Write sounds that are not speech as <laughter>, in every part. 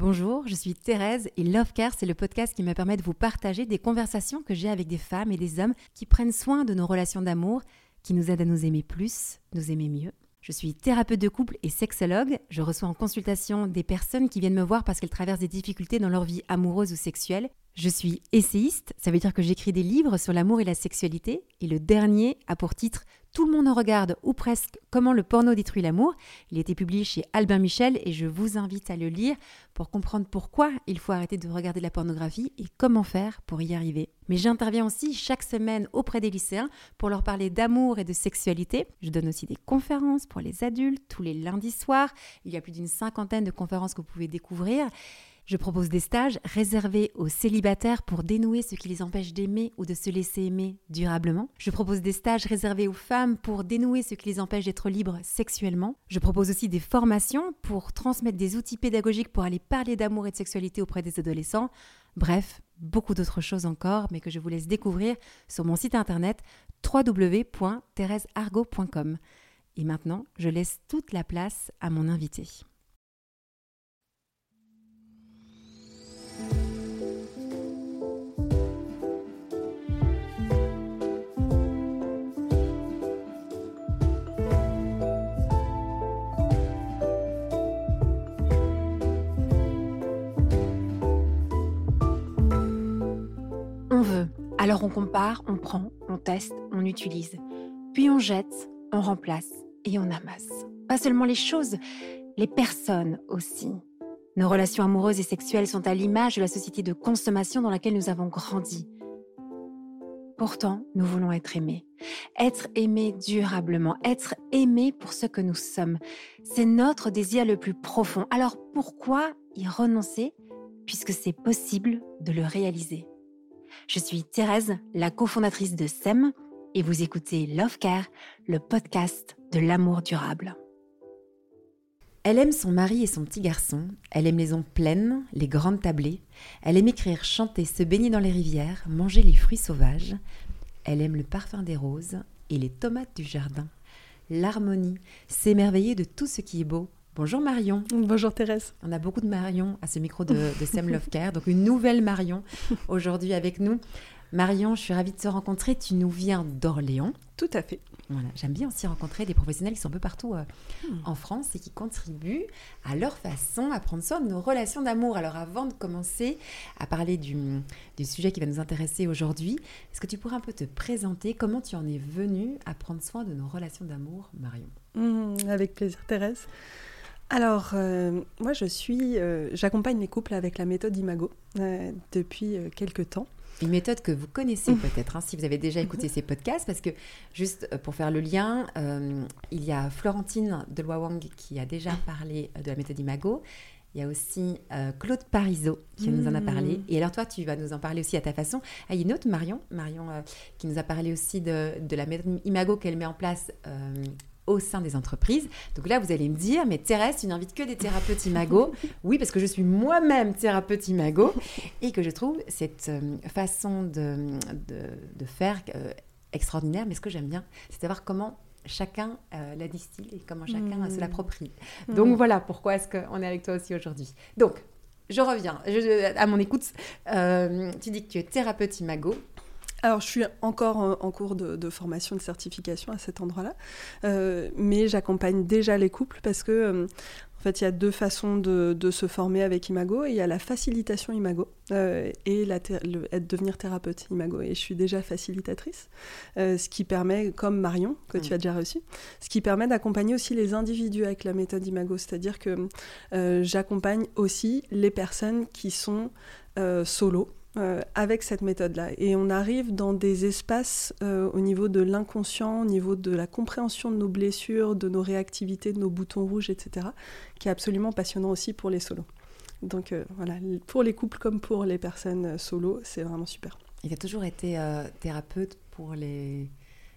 Bonjour, je suis Thérèse et Love Care, c'est le podcast qui me permet de vous partager des conversations que j'ai avec des femmes et des hommes qui prennent soin de nos relations d'amour, qui nous aident à nous aimer plus, nous aimer mieux. Je suis thérapeute de couple et sexologue. Je reçois en consultation des personnes qui viennent me voir parce qu'elles traversent des difficultés dans leur vie amoureuse ou sexuelle. Je suis essayiste, ça veut dire que j'écris des livres sur l'amour et la sexualité. Et le dernier a pour titre tout le monde en regarde, ou presque, Comment le porno détruit l'amour. Il a été publié chez Albin Michel et je vous invite à le lire pour comprendre pourquoi il faut arrêter de regarder la pornographie et comment faire pour y arriver. Mais j'interviens aussi chaque semaine auprès des lycéens pour leur parler d'amour et de sexualité. Je donne aussi des conférences pour les adultes tous les lundis soirs. Il y a plus d'une cinquantaine de conférences que vous pouvez découvrir. Je propose des stages réservés aux célibataires pour dénouer ce qui les empêche d'aimer ou de se laisser aimer durablement. Je propose des stages réservés aux femmes pour dénouer ce qui les empêche d'être libres sexuellement. Je propose aussi des formations pour transmettre des outils pédagogiques pour aller parler d'amour et de sexualité auprès des adolescents. Bref, beaucoup d'autres choses encore, mais que je vous laisse découvrir sur mon site internet www.thérèseargot.com. Et maintenant, je laisse toute la place à mon invité. Alors on compare, on prend, on teste, on utilise. Puis on jette, on remplace et on amasse. Pas seulement les choses, les personnes aussi. Nos relations amoureuses et sexuelles sont à l'image de la société de consommation dans laquelle nous avons grandi. Pourtant, nous voulons être aimés. Être aimés durablement, être aimés pour ce que nous sommes. C'est notre désir le plus profond. Alors pourquoi y renoncer puisque c'est possible de le réaliser? Je suis Thérèse, la cofondatrice de SEM, et vous écoutez Love Care, le podcast de l'amour durable. Elle aime son mari et son petit garçon, elle aime les ondes pleines, les grandes tablées, elle aime écrire, chanter, se baigner dans les rivières, manger les fruits sauvages, elle aime le parfum des roses et les tomates du jardin, l'harmonie, s'émerveiller de tout ce qui est beau, Bonjour Marion. Bonjour Thérèse. On a beaucoup de Marion à ce micro de, de Sam <laughs> Love Care, donc une nouvelle Marion aujourd'hui avec nous. Marion, je suis ravie de te rencontrer. Tu nous viens d'Orléans. Tout à fait. Voilà, j'aime bien aussi rencontrer des professionnels qui sont un peu partout euh, hmm. en France et qui contribuent à leur façon à prendre soin de nos relations d'amour. Alors avant de commencer à parler du, du sujet qui va nous intéresser aujourd'hui, est-ce que tu pourrais un peu te présenter? Comment tu en es venue à prendre soin de nos relations d'amour, Marion? Mmh, Avec plaisir, Thérèse. Alors, euh, moi, je suis, euh, j'accompagne mes couples avec la méthode Imago euh, depuis quelques temps. Une méthode que vous connaissez peut-être, hein, si vous avez déjà écouté ces podcasts, parce que juste pour faire le lien, il y a Florentine de Wang qui a déjà parlé de la méthode Imago. Il y a aussi Claude Parisot qui nous en a parlé. Et alors toi, tu vas nous en parler aussi à ta façon. Ah, il y a une autre, Marion, Marion qui nous a parlé aussi de, de la méthode Imago qu'elle met en place au sein des entreprises. Donc là, vous allez me dire, mais Thérèse, tu n'invites que des thérapeutes imago. <laughs> oui, parce que je suis moi-même thérapeute imago et que je trouve cette euh, façon de, de, faire euh, extraordinaire. Mais ce que j'aime bien, c'est de voir comment chacun euh, la distille et comment chacun se mmh. l'approprie. Mmh. Donc voilà pourquoi est-ce qu'on est avec toi aussi aujourd'hui. Donc, je reviens à mon écoute. tu dis que tu es thérapeute imago. Alors, je suis encore en, cours de, formation de certification à cet endroit-là, euh, mais j'accompagne déjà les couples parce que, euh, en fait, il y a deux façons de, se former avec Imago. il y a la facilitation Imago euh, et la le, être, devenir thérapeute Imago. Et je suis déjà facilitatrice, ce qui permet, comme Marion, que tu mm. as déjà reçu, ce qui permet d'accompagner aussi les individus avec la méthode Imago. C'est-à-dire que j'accompagne aussi les personnes qui sont solo euh, avec cette méthode-là. Et on arrive dans des espaces euh, au niveau de l'inconscient, au niveau de la compréhension de nos blessures, de nos réactivités, de nos boutons rouges, etc., qui est absolument passionnant aussi pour les solos. Donc euh, voilà, pour les couples comme pour les personnes solo, c'est vraiment super. Il a toujours été thérapeute pour les,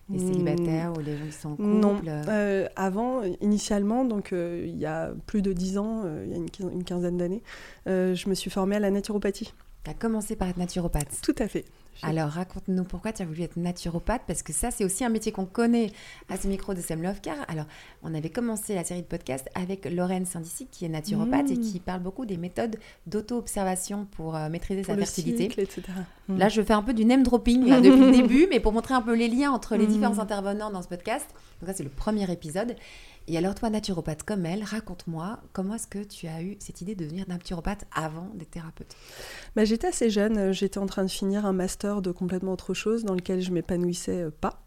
les célibataires ou les gens qui sont en couple? Non. avant, initialement, donc il y a plus de dix ans, il y a une, quinzaine d'années, je me suis formée à la naturopathie. Tu as commencé par être naturopathe. Tout à fait. Alors, raconte-nous pourquoi tu as voulu être naturopathe, parce que ça, c'est aussi un métier qu'on connaît à ce micro de Sam Lovecare. Alors, on avait commencé la série de podcasts avec Lorraine Sindici, qui est naturopathe et mmh. qui parle beaucoup des méthodes d'auto-observation pour euh, maîtriser sa fertilité. etc. Mmh. Là, je fais un peu du name dropping depuis le <laughs> début, mais pour montrer un peu les liens entre les mmh. différents intervenants dans ce podcast. Donc, ça, c'est le premier épisode. Et alors, toi, naturopathe comme elle, raconte-moi comment est-ce que tu as eu cette idée de devenir naturopathe avant d'être thérapeute? Bah, J'étais assez jeune, j'étais en train de finir un master de complètement autre chose dans lequel je m'épanouissais euh, pas.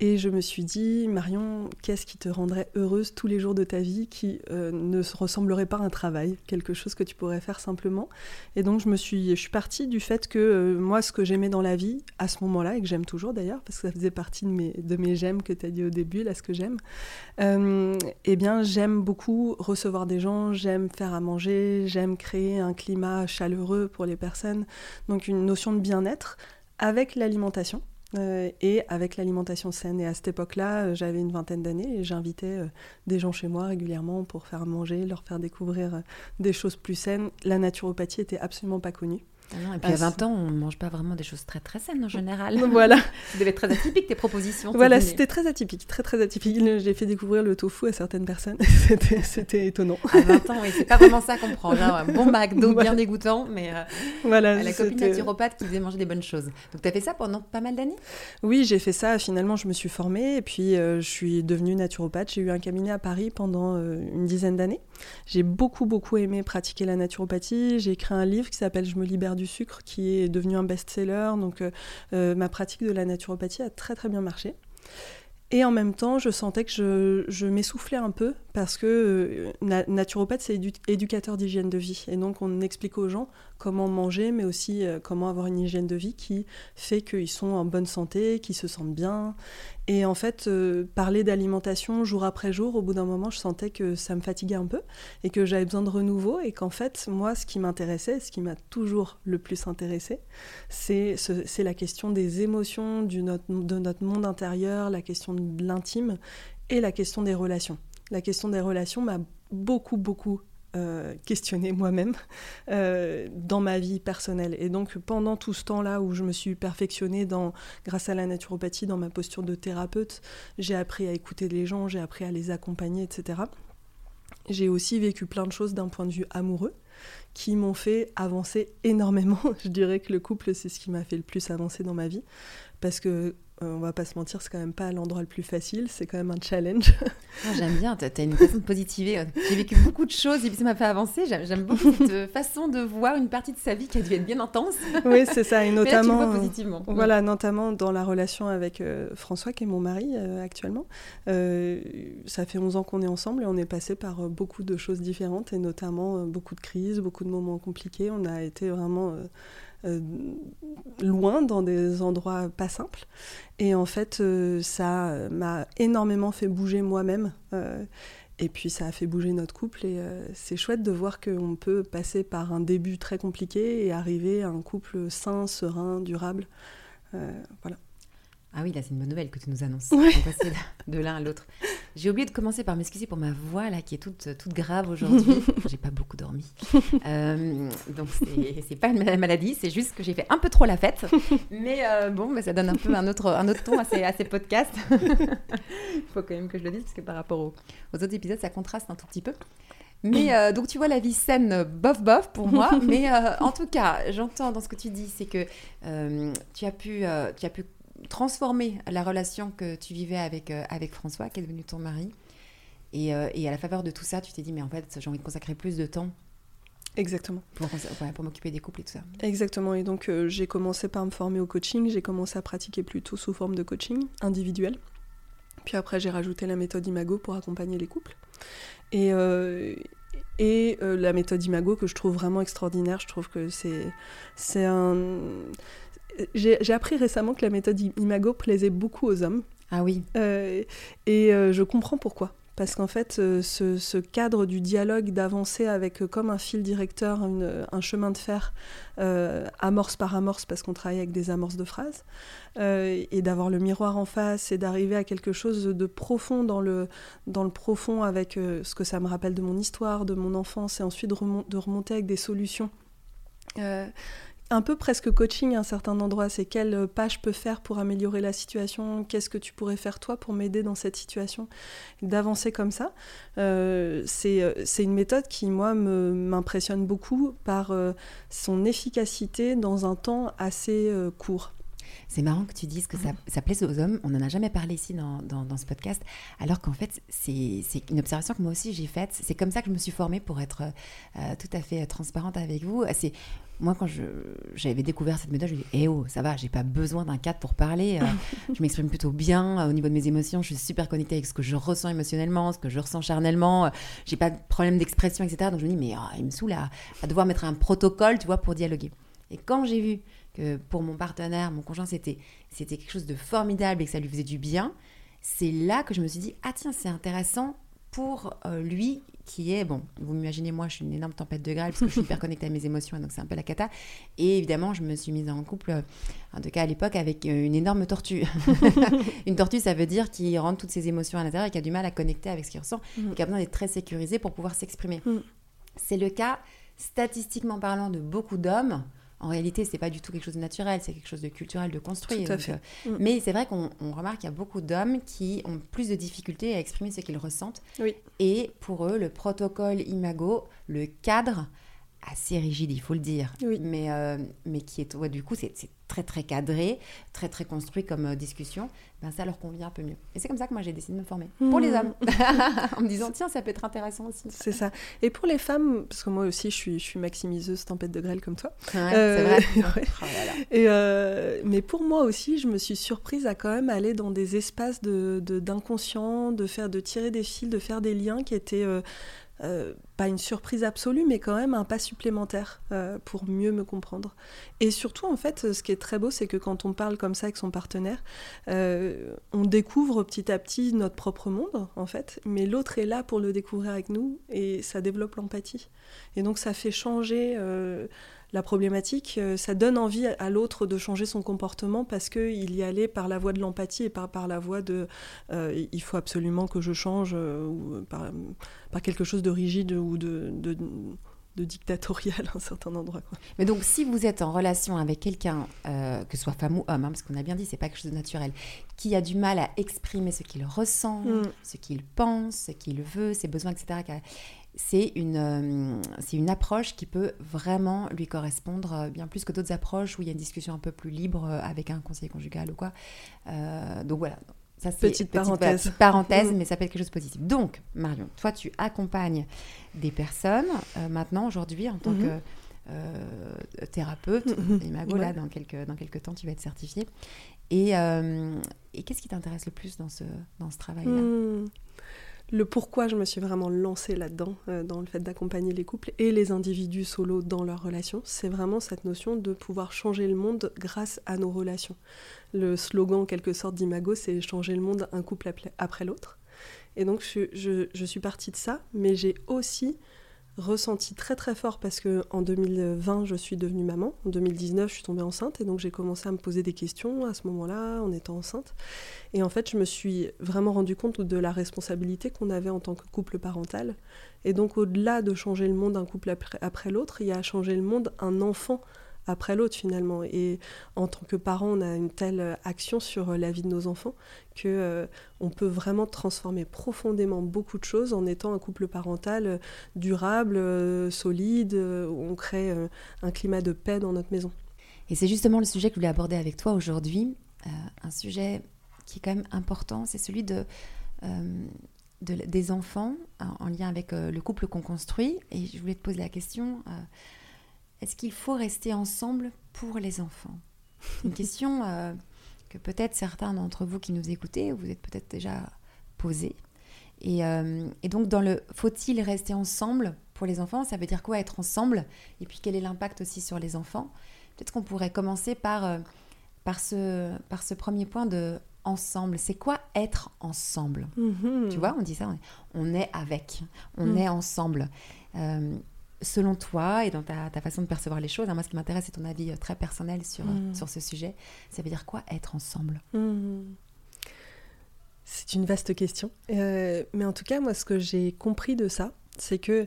Et je me suis dit, Marion, qu'est-ce qui te rendrait heureuse tous les jours de ta vie qui euh, ne ressemblerait pas à un travail, quelque chose que tu pourrais faire simplement? Et donc je me suis, je suis partie du fait que euh, moi, ce que j'aimais dans la vie, à ce moment-là, et que j'aime toujours d'ailleurs, parce que ça faisait partie de mes, de mes j'aime que tu as dit au début, là, ce que j'aime, euh, eh bien, j'aime beaucoup recevoir des gens, j'aime faire à manger, j'aime créer un climat chaleureux pour les personnes, donc une notion de bien-être avec l'alimentation. Euh, et avec l'alimentation saine. Et à cette époque-là, euh, j'avais une vingtaine d'années et j'invitais euh, des gens chez moi régulièrement pour faire manger, leur faire découvrir des choses plus saines. La naturopathie était absolument pas connue. Ah et puis à 20 ans, on ne mange pas vraiment des choses très très saines en général. <laughs> voilà. Ça devait être très atypique tes propositions. Voilà, c'était très atypique, très très atypique. J'ai fait découvrir le tofu à certaines personnes. <laughs> c'était étonnant. À 20 ans, oui, c'est pas vraiment ça qu'on prend. Un bon McDo <laughs> bien dégoûtant, mais euh, voilà, la copine naturopathe qui faisait manger des bonnes choses. Donc tu as fait ça pendant pas mal d'années? Oui, j'ai fait ça. Finalement, je me suis formée et puis euh, je suis devenue naturopathe. J'ai eu un cabinet à Paris pendant euh, une dizaine d'années. J'ai beaucoup beaucoup aimé pratiquer la naturopathie. J'ai écrit un livre qui s'appelle Je me libère du sucre, qui est devenu un best-seller. Donc euh, euh, ma pratique de la naturopathie a très très bien marché. Et en même temps, je sentais que je, m'essoufflais un peu parce que euh, naturopathe, c'est éducateur d'hygiène de vie. Et donc, on explique aux gens comment manger, mais aussi comment avoir une hygiène de vie qui fait qu'ils sont en bonne santé, qu'ils se sentent bien. Et en fait, euh, parler d'alimentation jour après jour, au bout d'un moment, je sentais que ça me fatiguait un peu et que j'avais besoin de renouveau. Et qu'en fait, moi, ce qui m'intéressait, ce qui m'a toujours le plus intéressé, c'est la question des émotions, du de notre monde intérieur, la question de l'intime et la question des relations la question des relations m'a beaucoup, beaucoup euh, questionné moi-même euh, dans ma vie personnelle. Et donc pendant tout ce temps-là où je me suis perfectionnée dans, grâce à la naturopathie dans ma posture de thérapeute, j'ai appris à écouter les gens, j'ai appris à les accompagner, etc. J'ai aussi vécu plein de choses d'un point de vue amoureux qui m'ont fait avancer énormément. <laughs> je dirais que le couple, c'est ce qui m'a fait le plus avancer dans ma vie. Parce que on va pas se mentir, c'est quand même pas l'endroit le plus facile, c'est quand même un challenge. <laughs> Ah, j'aime bien, tu as une façon de positiver. J'ai vécu beaucoup de choses et puis ça m'a fait avancer. J'aime beaucoup cette façon de voir une partie de sa vie qui a dû être bien intense. <laughs> Oui, c'est ça, et notamment. positivement. Voilà, notamment dans la relation avec euh, François, qui est mon mari euh, actuellement. ça fait 11 ans qu'on est ensemble et on est passé par beaucoup de choses différentes et notamment beaucoup de crises, beaucoup de moments compliqués. On a été vraiment euh, loin, dans des endroits pas simples. Et en fait, euh, ça m'a énormément fait bouger moi-même. Euh, et puis ça a fait bouger notre couple et c'est chouette de voir qu'on peut passer par un début très compliqué et arriver à un couple sain, serein, durable. voilà. Ah oui, là, c'est une bonne nouvelle que tu nous annonces. On passer de l'un à l'autre. J'ai oublié de commencer par m'excuser pour ma voix, là, qui est toute, toute grave aujourd'hui. <laughs> j'ai pas beaucoup dormi. Euh, donc, c'est pas une maladie, c'est juste que j'ai fait un peu trop la fête. Mais euh, bon, bah, ça donne un peu un autre, un autre ton à ces, à ces podcasts. Il <laughs> faut quand même que je le dise, parce que par rapport aux, autres épisodes, ça contraste un tout petit peu. Mais euh, donc tu vois la vie saine, bof bof pour moi. <laughs> mais en tout cas, j'entends dans ce que tu dis, c'est que tu as pu, tu as pu transformer la relation que tu vivais avec, euh, avec François, qui est devenu ton mari. Et, euh, et, à la faveur de tout ça, tu t'es dit, mais en fait, j'ai envie de consacrer plus de temps. Exactement. Pour, pour m'occuper des couples et tout ça. Exactement. Et donc, euh, j'ai commencé par me former au coaching. J'ai commencé à pratiquer plutôt sous forme de coaching individuel. Puis après, j'ai rajouté la méthode Imago pour accompagner les couples. Et, et la méthode Imago que je trouve vraiment extraordinaire. Je trouve que c'est un j'ai appris récemment que la méthode Imago plaisait beaucoup aux hommes. Ah oui. Euh, et euh, je comprends pourquoi. Parce qu'en fait, euh, ce, cadre du dialogue, d'avancer avec comme un fil directeur, un chemin de fer, amorce par amorce, parce qu'on travaille avec des amorces de phrases, et d'avoir le miroir en face, et d'arriver à quelque chose de profond dans le, dans le profond avec ce que ça me rappelle de mon histoire, de mon enfance, et ensuite de, remonter avec des solutions un peu presque coaching à un certain endroit. C'est quel pas je peux faire pour améliorer la situation? Qu'est-ce que tu pourrais faire toi pour m'aider dans cette situation? D'avancer comme ça, c'est une méthode qui, moi, m'impressionne beaucoup par son efficacité dans un temps assez court. C'est marrant que tu dises que ça, ça plaise aux hommes. On n'en a jamais parlé ici dans, dans, ce podcast, alors qu'en fait, c'est une observation que moi aussi j'ai faite. C'est comme ça que je me suis formée pour être euh, tout à fait transparente avec vous. C'est moi, quand j'avais découvert cette méthode, je me dit Eh oh, ça va, j'ai pas besoin d'un cadre pour parler. Euh, <laughs> je m'exprime plutôt bien euh, au niveau de mes émotions. Je suis super connectée avec ce que je ressens émotionnellement, ce que je ressens charnellement. j'ai pas de problème d'expression, etc. Donc je me dis Mais oh, il me saoule à, à, devoir mettre un protocole, tu vois, pour dialoguer. Et quand j'ai vu que pour mon partenaire, mon conjoint, c'était, c'était quelque chose de formidable et que ça lui faisait du bien, c'est là que je me suis dit, ah tiens, c'est intéressant pour euh, lui qui est, bon, vous m'imaginez, moi, je suis une énorme tempête de grêle parce que je suis hyper connectée à mes émotions, donc c'est un peu la cata. Et évidemment, je me suis mise en couple, en tout cas à l'époque, avec euh, une énorme tortue. <laughs> une tortue, ça veut dire qu'il rentre toutes ses émotions à l'intérieur et qui a du mal à connecter avec ce qu'il ressent, mm. et qui a besoin d'être très sécurisé pour pouvoir s'exprimer. Mm. C'est le cas, statistiquement parlant, de beaucoup d'hommes en réalité, c'est pas du tout quelque chose de naturel, c'est quelque chose de culturel, de construit. Tout à fait. Euh, mm. Mais c'est vrai qu'on remarque qu'il y a beaucoup d'hommes qui ont plus de difficultés à exprimer ce qu'ils ressentent. Oui. Et pour eux, le protocole imago, le cadre, assez rigide, il faut le dire, oui. mais, euh, mais qui est, ouais, du coup, c'est très très cadré, très très construit comme euh, discussion, ben ça leur convient un peu mieux. Et c'est comme ça que moi j'ai décidé de me former pour les mmh. hommes, <laughs> en me disant tiens ça peut être intéressant aussi. C'est ça. Et pour les femmes, parce que moi aussi je suis, je suis maximiseuse tempête de grêle comme toi. Ouais, euh, c'est vrai. <laughs> Oh Et mais pour moi aussi, je me suis surprise à quand même aller dans des espaces de d'inconscient, de, faire, de tirer des fils, de faire des liens qui étaient euh, pas une surprise absolue, mais quand même un pas supplémentaire euh, pour mieux me comprendre. Et surtout, en fait, ce qui est très beau, c'est que quand on parle comme ça avec son partenaire, euh, on découvre petit à petit notre propre monde, en fait, mais l'autre est là pour le découvrir avec nous, et ça développe l'empathie. Et donc, ça fait changer la problématique, euh, ça donne envie à l'autre de changer son comportement parce qu'il y allait par la voie de l'empathie et pas par la voie de euh, il faut absolument que je change euh, ou par, quelque chose de rigide ou de, de, dictatorial <laughs> à un certain endroit. Mais donc, si vous êtes en relation avec quelqu'un, que ce soit femme ou homme, hein, parce qu'on a bien dit, c'est pas quelque chose de naturel, qui a du mal à exprimer ce qu'il ressent, mm. ce qu'il pense, ce qu'il veut, ses besoins, etc., c'est une, euh, c'est une approche qui peut vraiment lui correspondre euh, bien plus que d'autres approches où il y a une discussion un peu plus libre euh, avec un conseiller conjugal ou quoi. donc voilà. Ça, c'est petite, parenthèse. parenthèse, mm. mais ça peut être quelque chose de positif. Donc, Marion, toi, tu accompagnes des personnes maintenant, aujourd'hui, en tant mm-hmm. que thérapeute. Mm-hmm. Imago, là, dans quelques, dans quelques temps, tu vas être certifiée. Et, et qu'est-ce qui t'intéresse le plus dans ce, dans ce travail-là? Mm le pourquoi je me suis vraiment lancée là-dedans, euh, dans le fait d'accompagner les couples et les individus solos dans leurs relations, c'est vraiment cette notion de pouvoir changer le monde grâce à nos relations. Le slogan, en quelque sorte, d'Imago, c'est changer le monde un couple après l'autre. Et donc, je, je, suis partie de ça, mais j'ai aussi ressenti très très fort parce que en 2020 je suis devenue maman, en 2019 je suis tombée enceinte et donc j'ai commencé à me poser des questions à ce moment-là en étant enceinte. Et en fait je me suis vraiment rendu compte de la responsabilité qu'on avait en tant que couple parental. Et donc au-delà de changer le monde un couple après, après l'autre, il y a à changer le monde un enfant après l'autre finalement. Et en tant que parent, on a une telle action sur euh, la vie de nos enfants que euh, on peut vraiment transformer profondément beaucoup de choses en étant un couple parental euh, durable, solide, où on crée un climat de paix dans notre maison. Et c'est justement le sujet que je voulais aborder avec toi aujourd'hui, un sujet qui est quand même important, c'est celui de, des enfants en lien avec le couple qu'on construit. Et je voulais te poser la question est-ce qu'il faut rester ensemble pour les enfants? Une question euh, que peut-être certains d'entre vous qui nous écoutez, vous êtes peut-être déjà posée. Euh, et, donc, dans le faut-il rester ensemble pour les enfants, ça veut dire quoi être ensemble? Et puis, quel est l'impact aussi sur les enfants? Peut-être qu'on pourrait commencer par, euh, par, ce, par ce premier point de ensemble. C'est quoi être ensemble? Mm-hmm. Tu vois, on dit ça, on est avec, on mm. est ensemble selon toi et dans ta, façon de percevoir les choses, hein, moi ce qui m'intéresse c'est ton avis euh, très personnel sur, mm. sur ce sujet, ça veut dire quoi être ensemble? Mm. C'est une vaste question. Euh, mais en tout cas, moi ce que j'ai compris de ça, c'est que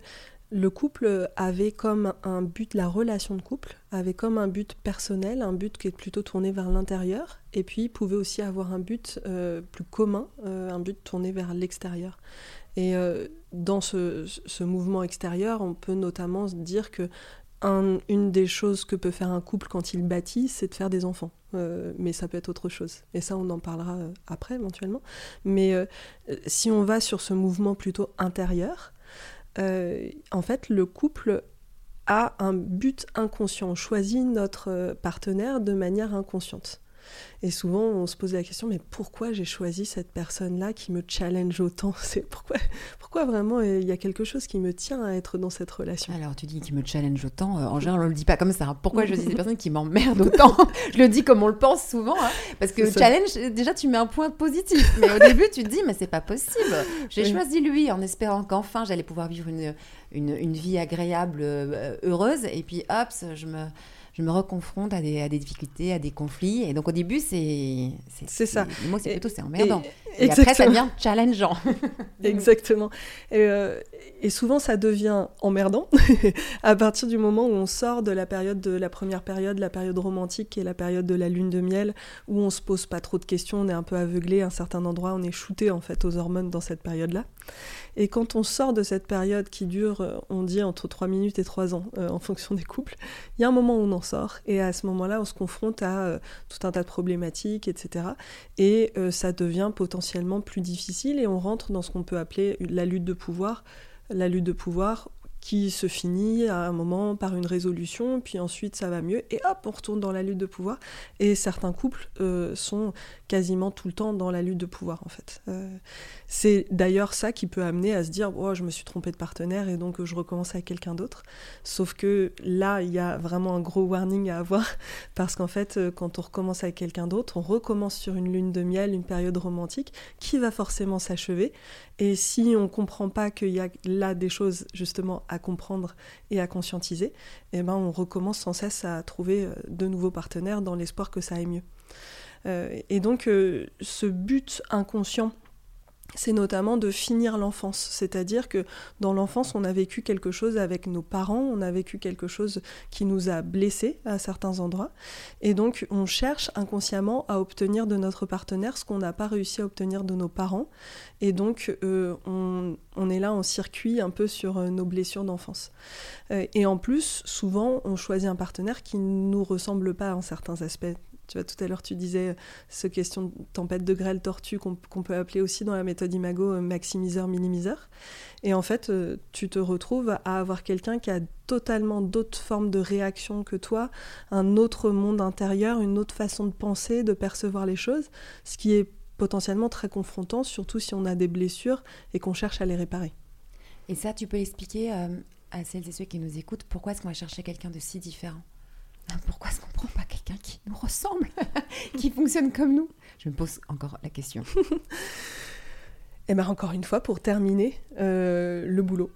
le couple avait comme un but, la relation de couple avait comme un but personnel, un but qui est plutôt tourné vers l'intérieur, et puis pouvait aussi avoir un but euh, plus commun, euh, un but tourné vers l'extérieur. Et euh, dans ce, ce, mouvement extérieur, on peut notamment dire que une des choses que peut faire un couple quand il bâtit, c'est de faire des enfants. mais ça peut être autre chose. Et ça, on en parlera après éventuellement. Mais si on va sur ce mouvement plutôt intérieur, euh, en fait, le couple a un but inconscient. On choisit notre euh, partenaire de manière inconsciente. Et souvent, on se pose la question, mais pourquoi j'ai choisi cette personne-là qui me challenge autant <laughs> C'est pourquoi, pourquoi vraiment euh, il y a quelque chose qui me tient à être dans cette relation? Alors, tu dis qui me challenge autant. Euh, en général, on le dit pas comme ça. Hein. Pourquoi je <laughs> dis des personnes qui m'emmerdent autant? Je le dis comme on le pense souvent, hein. parce que challenge, déjà, tu mets un point positif. Mais au début, tu te dis, mais c'est pas possible. J'ai choisi lui en espérant qu'enfin j'allais pouvoir vivre une, une, une vie agréable, euh, heureuse, et puis hop, je me je me reconfronte à des, à des, difficultés, à des conflits. Et donc au début, c'est. C'est ça. Moi, c'est plutôt c'est emmerdant. Et, après, ça devient challengeant. <laughs> exactement. Et, euh, et, souvent, ça devient emmerdant <laughs> à partir du moment où on sort de la période de la première période, la période romantique, est la période de la lune de miel, où on se pose pas trop de questions, on est un peu aveuglé à un certain endroit, on est shooté en fait aux hormones dans cette période-là. Et quand on sort de cette période qui dure, euh, on dit entre 3 minutes et 3 ans euh, en fonction des couples, il y a un moment où on en Et à ce moment-là, on se confronte à euh, tout un tas de problématiques, etc. Et ça devient potentiellement plus difficile et on rentre dans ce qu'on peut appeler la lutte de pouvoir. La lutte de pouvoir qui se finit à un moment par une résolution, puis ensuite ça va mieux, et hop, on retourne dans la lutte de pouvoir. Et certains couples sont quasiment tout le temps dans la lutte de pouvoir, en fait. C'est d'ailleurs ça qui peut amener à se dire oh, je me suis trompé de partenaire et donc je recommence avec quelqu'un d'autre. Sauf que là, il y a vraiment un gros warning à avoir <laughs> parce qu'en fait, euh, quand on recommence avec quelqu'un d'autre, on recommence sur une lune de miel, une période romantique qui va forcément s'achever. Et si on comprend pas qu'il y a là des choses justement à comprendre et à conscientiser, eh ben on recommence sans cesse à trouver euh, de nouveaux partenaires dans l'espoir que ça aille mieux. Euh, et donc, ce but inconscient c'est notamment de finir l'enfance. C'est-à-dire que dans l'enfance, on a vécu quelque chose avec nos parents, on a vécu quelque chose qui nous a blessés à certains endroits. Et donc, on cherche inconsciemment à obtenir de notre partenaire ce qu'on n'a pas réussi à obtenir de nos parents. Et donc, euh, on, est là en circuit un peu sur euh, nos blessures d'enfance. Euh, et en plus, souvent, on choisit un partenaire qui ne nous ressemble pas en certains aspects tu vois, tout à l'heure, tu disais ce question de tempête de grêle tortue qu'on peut appeler aussi dans la méthode Imago euh, maximiseur, minimiseur. Et en fait, euh, tu te retrouves à avoir quelqu'un qui a totalement d'autres formes de réaction que toi, un autre monde intérieur, une autre façon de penser, de percevoir les choses, ce qui est potentiellement très confrontant, surtout si on a des blessures et qu'on cherche à les réparer. Et ça, tu peux expliquer euh, à celles et ceux qui nous écoutent pourquoi est-ce qu'on va chercher quelqu'un de si différent? Pourquoi est-ce qu'on prend pas quelqu'un qui nous ressemble, <laughs> qui fonctionne comme nous? Je me pose encore la question. Et <laughs> eh bien encore une fois, pour terminer, euh, le boulot.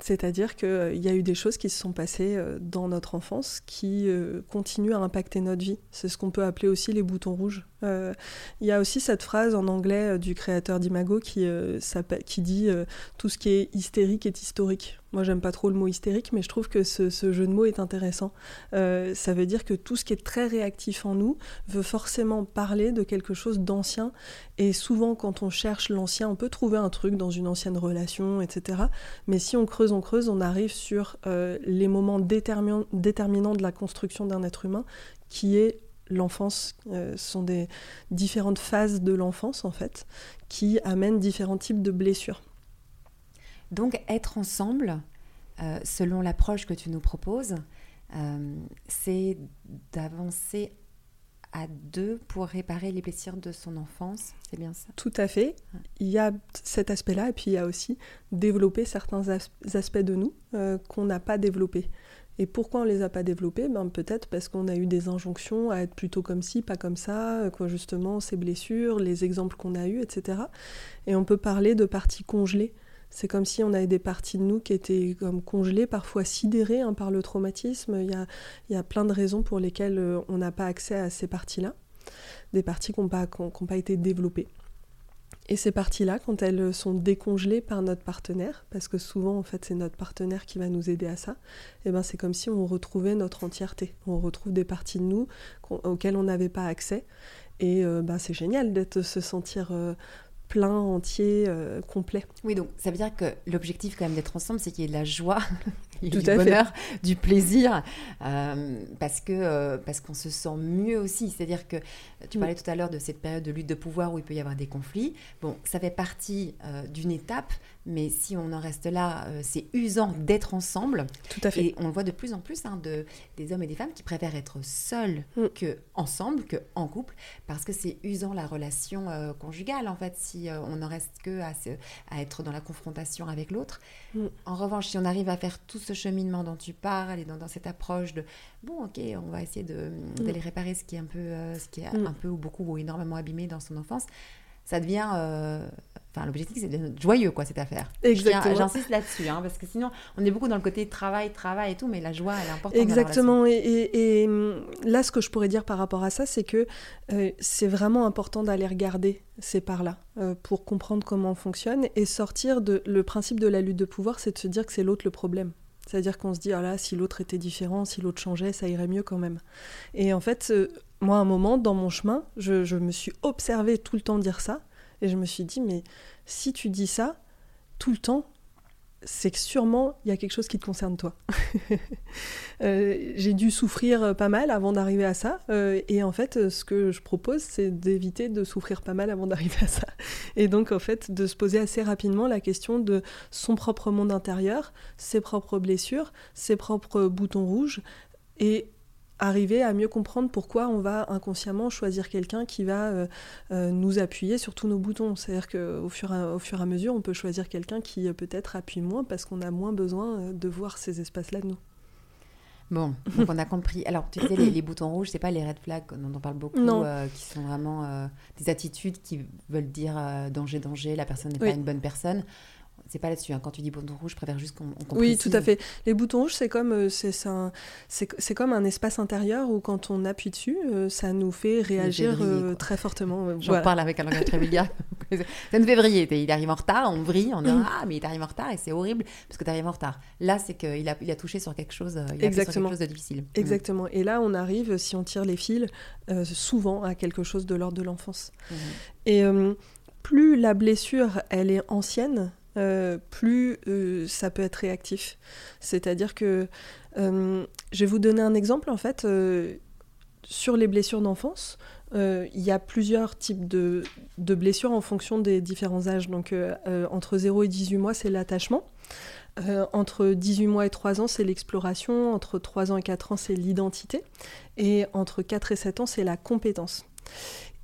C'est-à-dire qu'il euh, y a eu des choses qui se sont passées euh, dans notre enfance qui continuent à impacter notre vie. C'est ce qu'on peut appeler aussi les boutons rouges. Il y a aussi cette phrase en anglais du créateur d'Imago qui dit Tout ce qui est hystérique est historique. Moi, j'aime pas trop le mot hystérique, mais je trouve que ce, jeu de mots est intéressant. Euh, ça veut dire que tout ce qui est très réactif en nous veut forcément parler de quelque chose d'ancien. Et souvent, quand on cherche l'ancien, on peut trouver un truc dans une ancienne relation, etc. Mais si on creuse, on creuse, on arrive sur euh, les moments déterminants, de la construction d'un être humain, qui est l'enfance. Euh, sont des différentes phases de l'enfance, en fait, qui amènent différents types de blessures. Donc être ensemble, euh, selon l'approche que tu nous proposes, euh, c'est d'avancer à deux pour réparer les blessures de son enfance, c'est bien ça? Tout à fait. Il y a cet aspect-là, et puis il y a aussi développer certains aspects de nous euh, qu'on n'a pas développés. Et pourquoi on ne les a pas développés? Ben, Peut-être parce qu'on a eu des injonctions à être plutôt comme ci, pas comme ça, quoi, justement, ces blessures, les exemples qu'on a eus, etc. Et on peut parler de parties congelées c'est comme si on avait des parties de nous qui étaient comme congelées, parfois sidérées hein, par le traumatisme. Il y, a, il y, a, plein de raisons pour lesquelles euh, on n'a pas accès à ces parties-là, des parties qui n'ont pas, pas, été développées. Et ces parties-là, quand elles sont décongelées par notre partenaire, parce que souvent en fait c'est notre partenaire qui va nous aider à ça, et eh ben c'est comme si on retrouvait notre entièreté. On retrouve des parties de nous auxquelles on n'avait pas accès. Et euh, ben, c'est génial d'être se sentir euh, plein, entier, euh, complet. Oui, donc ça veut dire que l'objectif quand même d'être ensemble, c'est qu'il y ait de la joie, <laughs> du bonheur, du plaisir, euh, parce que euh, parce qu'on se sent mieux aussi. C'est-à-dire que tu mm. parlais tout à l'heure de cette période de lutte de pouvoir où il peut y avoir des conflits. Bon, ça fait partie d'une étape, mais si on en reste là, c'est usant d'être ensemble. Tout à fait. Et on le voit de plus en plus hein, de des hommes et des femmes qui préfèrent être seuls mm. que ensemble, que en couple, parce que c'est usant la relation conjugale en fait. Si euh, on n'en reste que à, à, être dans la confrontation avec l'autre. Mm. En revanche, si on arrive à faire tout ce cheminement dont tu parles et dans, cette approche de bon, ok, on va essayer mm. d'aller réparer ce qui est un peu, euh, ce qui est mm. un peu ou beaucoup ou énormément abîmé dans son enfance, ça devient. Euh, enfin, l'objectif, c'est d'être joyeux, quoi, cette affaire. Exactement. J'insiste là-dessus, hein, parce que sinon, on est beaucoup dans le côté travail, travail et tout, mais la joie, elle est importante. Exactement. et, hum, là, ce que je pourrais dire par rapport à ça, c'est que euh, c'est vraiment important d'aller regarder ces parts-là euh, pour comprendre comment on fonctionne et sortir de. Le principe de la lutte de pouvoir, c'est de se dire que c'est l'autre le problème. C'est-à-dire qu'on se dit, ah là, si l'autre était différent, si l'autre changeait, ça irait mieux quand même. Et en fait, moi, à un moment, dans mon chemin, je, me suis observée tout le temps dire ça. Et je me suis dit, mais si tu dis ça tout le temps, c'est que sûrement il y a quelque chose qui te concerne toi. <laughs> Euh, j'ai dû souffrir pas mal avant d'arriver à ça. Euh, et en fait, ce que je propose, c'est d'éviter de souffrir pas mal avant d'arriver à ça. <laughs> Et donc, en fait, de se poser assez rapidement la question de son propre monde intérieur, ses propres blessures, ses propres boutons rouges. Et arriver à mieux comprendre pourquoi on va inconsciemment choisir quelqu'un qui va euh, euh, nous appuyer sur tous nos boutons. C'est-à-dire qu'au fur, et, au fur et à mesure, on peut choisir quelqu'un qui euh, peut-être appuie moins parce qu'on a moins besoin de voir ces espaces-là de nous. Bon, <laughs> donc on a compris. Alors, tu disais, les, boutons rouges, c'est pas les red flags dont on parle beaucoup, qui sont vraiment des attitudes qui veulent dire danger, danger, la personne n'est pas une bonne personne c'est pas là-dessus. Hein. Quand tu dis bouton rouge, je préfère juste qu'on qu Oui, tout à fait. Les boutons rouges, c'est comme, euh, c'est un, c'est comme un espace intérieur où quand on appuie dessus, euh, ça nous fait réagir euh, très fortement. J'en parle avec un langage très vulgaire. <laughs> ça nous fait vriller. Il arrive en retard, on vrille, on dit mm. Ah, mais il arrive en retard et c'est horrible parce que tu arrives en retard. Là, c'est qu'il a, il a touché sur quelque chose, il a Exactement. Sur quelque chose de difficile. Mm. Exactement. Et là, on arrive, si on tire les fils, souvent à quelque chose de l'ordre de l'enfance. Mm. Et plus la blessure, elle est ancienne, euh, plus euh, ça peut être réactif. C'est-à-dire que euh, je vais vous donner un exemple en fait sur les blessures d'enfance. Il y a plusieurs types de, de, blessures en fonction des différents âges. Donc entre 0 et 18 mois, c'est l'attachement. entre 18 mois et 3 ans, c'est l'exploration. Entre 3 ans et 4 ans, c'est l'identité. Et entre 4 et 7 ans, c'est la compétence.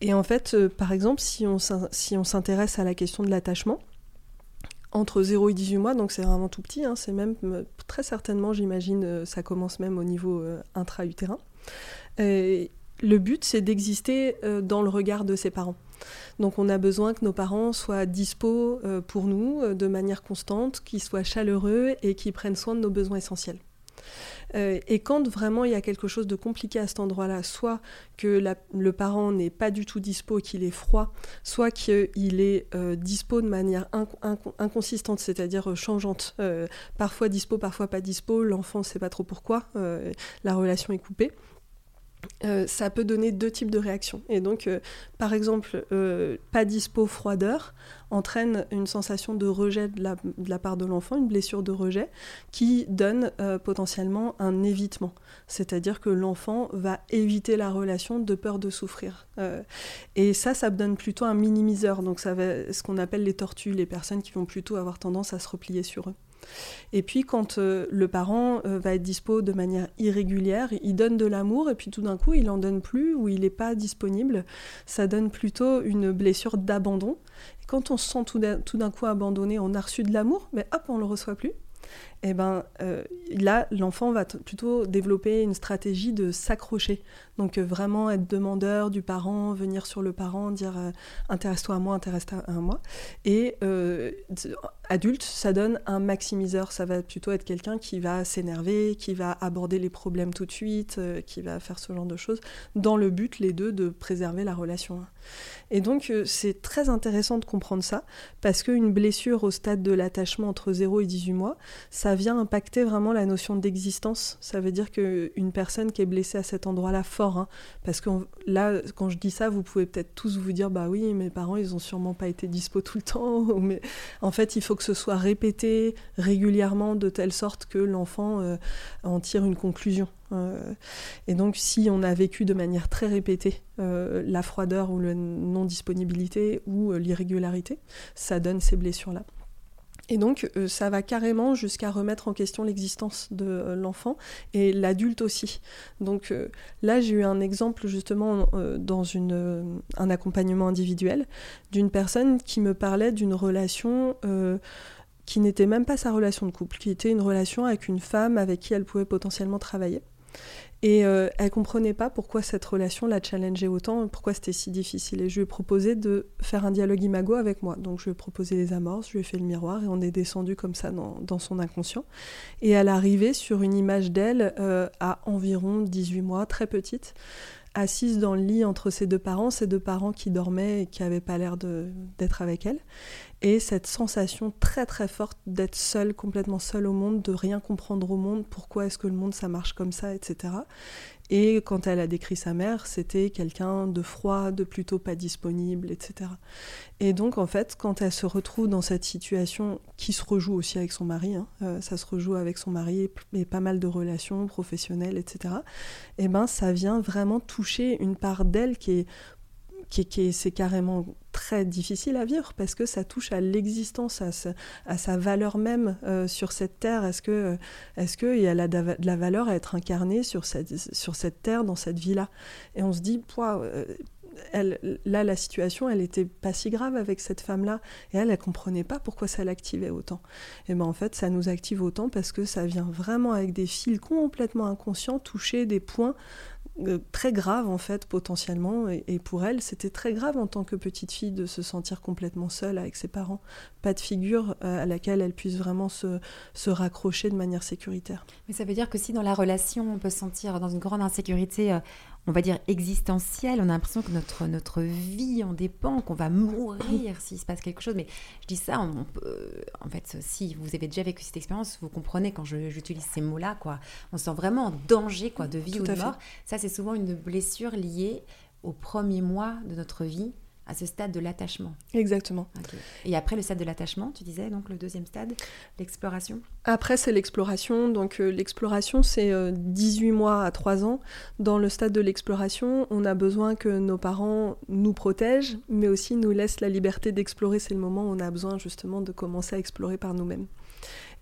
Et en fait, par exemple, si on s'intéresse à la question de l'attachement, entre 0 et 18 mois, donc c'est vraiment tout petit, hein, c'est même euh, très certainement, j'imagine, euh, ça commence même au niveau euh, intra-utérin. le but, c'est d'exister dans le regard de ses parents. Donc on a besoin que nos parents soient dispo pour nous de manière constante, qu'ils soient chaleureux et qu'ils prennent soin de nos besoins essentiels. Euh, et quand vraiment il y a quelque chose de compliqué à cet endroit-là, soit que le parent n'est pas du tout dispo, qu'il est froid, soit qu'il est euh, dispo de manière inconsistante, c'est-à-dire euh, changeante, parfois dispo, parfois pas dispo, l'enfant ne sait pas trop pourquoi, la relation est coupée. Euh, ça peut donner deux types de réactions. Et donc, euh, par exemple, euh, pas dispo, froideur, entraîne une sensation de rejet de la, part de l'enfant, une blessure de rejet, qui donne potentiellement un évitement. C'est-à-dire que l'enfant va éviter la relation de peur de souffrir. et ça, ça donne plutôt un minimiseur. Donc, ça va, ce qu'on appelle les tortues, les personnes qui vont plutôt avoir tendance à se replier sur eux. Et puis quand euh, le parent euh, va être dispo de manière irrégulière, il donne de l'amour et puis tout d'un coup il en donne plus ou il n'est pas disponible, ça donne plutôt une blessure d'abandon. quand on se sent tout d'un coup abandonné, on a reçu de l'amour, mais hop, on le reçoit plus. Eh ben, euh, là, l'enfant va plutôt développer une stratégie de s'accrocher. Donc euh, vraiment être demandeur du parent, venir sur le parent, dire euh, intéresse-toi à moi, intéresse-toi à moi. Et adulte, ça donne un maximiseur. Ça va plutôt être quelqu'un qui va s'énerver, qui va aborder les problèmes tout de suite, qui va faire ce genre de choses, dans le but, les deux, de préserver la relation. Et donc, c'est très intéressant de comprendre ça, parce qu'une blessure au stade de l'attachement entre 0 et 18 mois, ça vient impacter vraiment la notion d'existence. Ça veut dire qu'une personne qui est blessée à cet endroit-là fort, hein, parce que là, quand je dis ça, vous pouvez peut-être tous vous dire, bah oui, mes parents, ils ont sûrement pas été dispo tout le temps. <laughs> Mais en fait, il faut que ce soit répété régulièrement de telle sorte que l'enfant euh, en tire une conclusion. Euh, et donc, si on a vécu de manière très répétée euh, la froideur ou la non-disponibilité ou l'irrégularité, ça donne ces blessures-là. Et donc, euh, ça va carrément jusqu'à remettre en question l'existence de euh, l'enfant et l'adulte aussi. Donc euh, là, j'ai eu un exemple justement dans un accompagnement individuel d'une personne qui me parlait d'une relation qui n'était même pas sa relation de couple, qui était une relation avec une femme avec qui elle pouvait potentiellement travailler. Et euh, elle comprenait pas pourquoi cette relation la challengeait autant, pourquoi c'était si difficile. Et je lui ai proposé de faire un dialogue imago avec moi. Donc je lui ai proposé les amorces, je lui ai fait le miroir et on est descendu comme ça dans, son inconscient. Et elle arrivait sur une image d'elle euh, à environ 18 mois, très petite, assise dans le lit entre ses deux parents, ses deux parents qui dormaient et qui n'avaient pas l'air d'être avec elle. Et cette sensation très très forte d'être seule, complètement seule au monde, de rien comprendre au monde, pourquoi est-ce que le monde ça marche comme ça, etc. Et quand elle a décrit sa mère, c'était quelqu'un de froid, de plutôt pas disponible, etc. Et donc en fait, quand elle se retrouve dans cette situation qui se rejoue aussi avec son mari, hein, euh, ça se rejoue avec son mari et pas mal de relations professionnelles, etc. Et eh ben ça vient vraiment toucher une part d'elle qui est c'est carrément très difficile à vivre parce que ça touche à l'existence, à, sa valeur même euh, sur cette terre. Est-ce que est-ce y a de la valeur à être incarné sur cette, terre, dans cette vie-là? Et on se dit, euh, là, la situation, elle était pas si grave avec cette femme-là. Et elle, elle comprenait pas pourquoi ça l'activait autant. Et ben en fait, ça nous active autant parce que ça vient vraiment avec des fils complètement inconscients toucher des points très grave en fait potentiellement et, pour elle c'était très grave en tant que petite fille de se sentir complètement seule avec ses parents. Pas de figure euh, à laquelle elle puisse vraiment se, se, raccrocher de manière sécuritaire. Mais ça veut dire que si dans la relation on peut se sentir dans une grande insécurité euh, on va dire existentielle. On a l'impression que notre, notre vie en dépend, qu'on va mourir s'il se passe quelque chose. Mais je dis ça, on en fait, si vous avez déjà vécu cette expérience, vous comprenez quand j'utilise ces mots-là, quoi. On se sent vraiment en danger, quoi, de vie ou de mort. Ça, c'est souvent une blessure liée au premier mois de notre vie à ce stade de l'attachement. Exactement. Et après le stade de l'attachement, tu disais donc le deuxième stade, l'exploration? Après c'est l'exploration. Donc euh, l'exploration c'est 18 euh, mois à 3 ans. Dans le stade de l'exploration, on a besoin que nos parents nous protègent, mais aussi nous laissent la liberté d'explorer. C'est le moment où on a besoin justement de commencer à explorer par nous-mêmes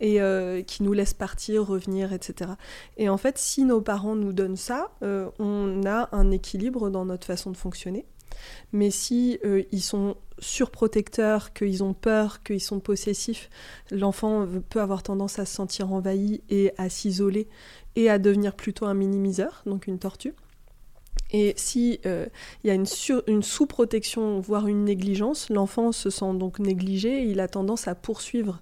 et euh, qui nous laissent partir, revenir, etc. Et en fait, si nos parents nous donnent ça, on a un équilibre dans notre façon de fonctionner. Mais si euh, ils sont surprotecteurs, qu'ils ont peur, qu'ils sont possessifs, l'enfant peut avoir tendance à se sentir envahi et à s'isoler et à devenir plutôt un minimiseur, donc une tortue. Et si euh, il y a une, une sous-protection, voire une négligence, l'enfant se sent donc négligé et il a tendance à poursuivre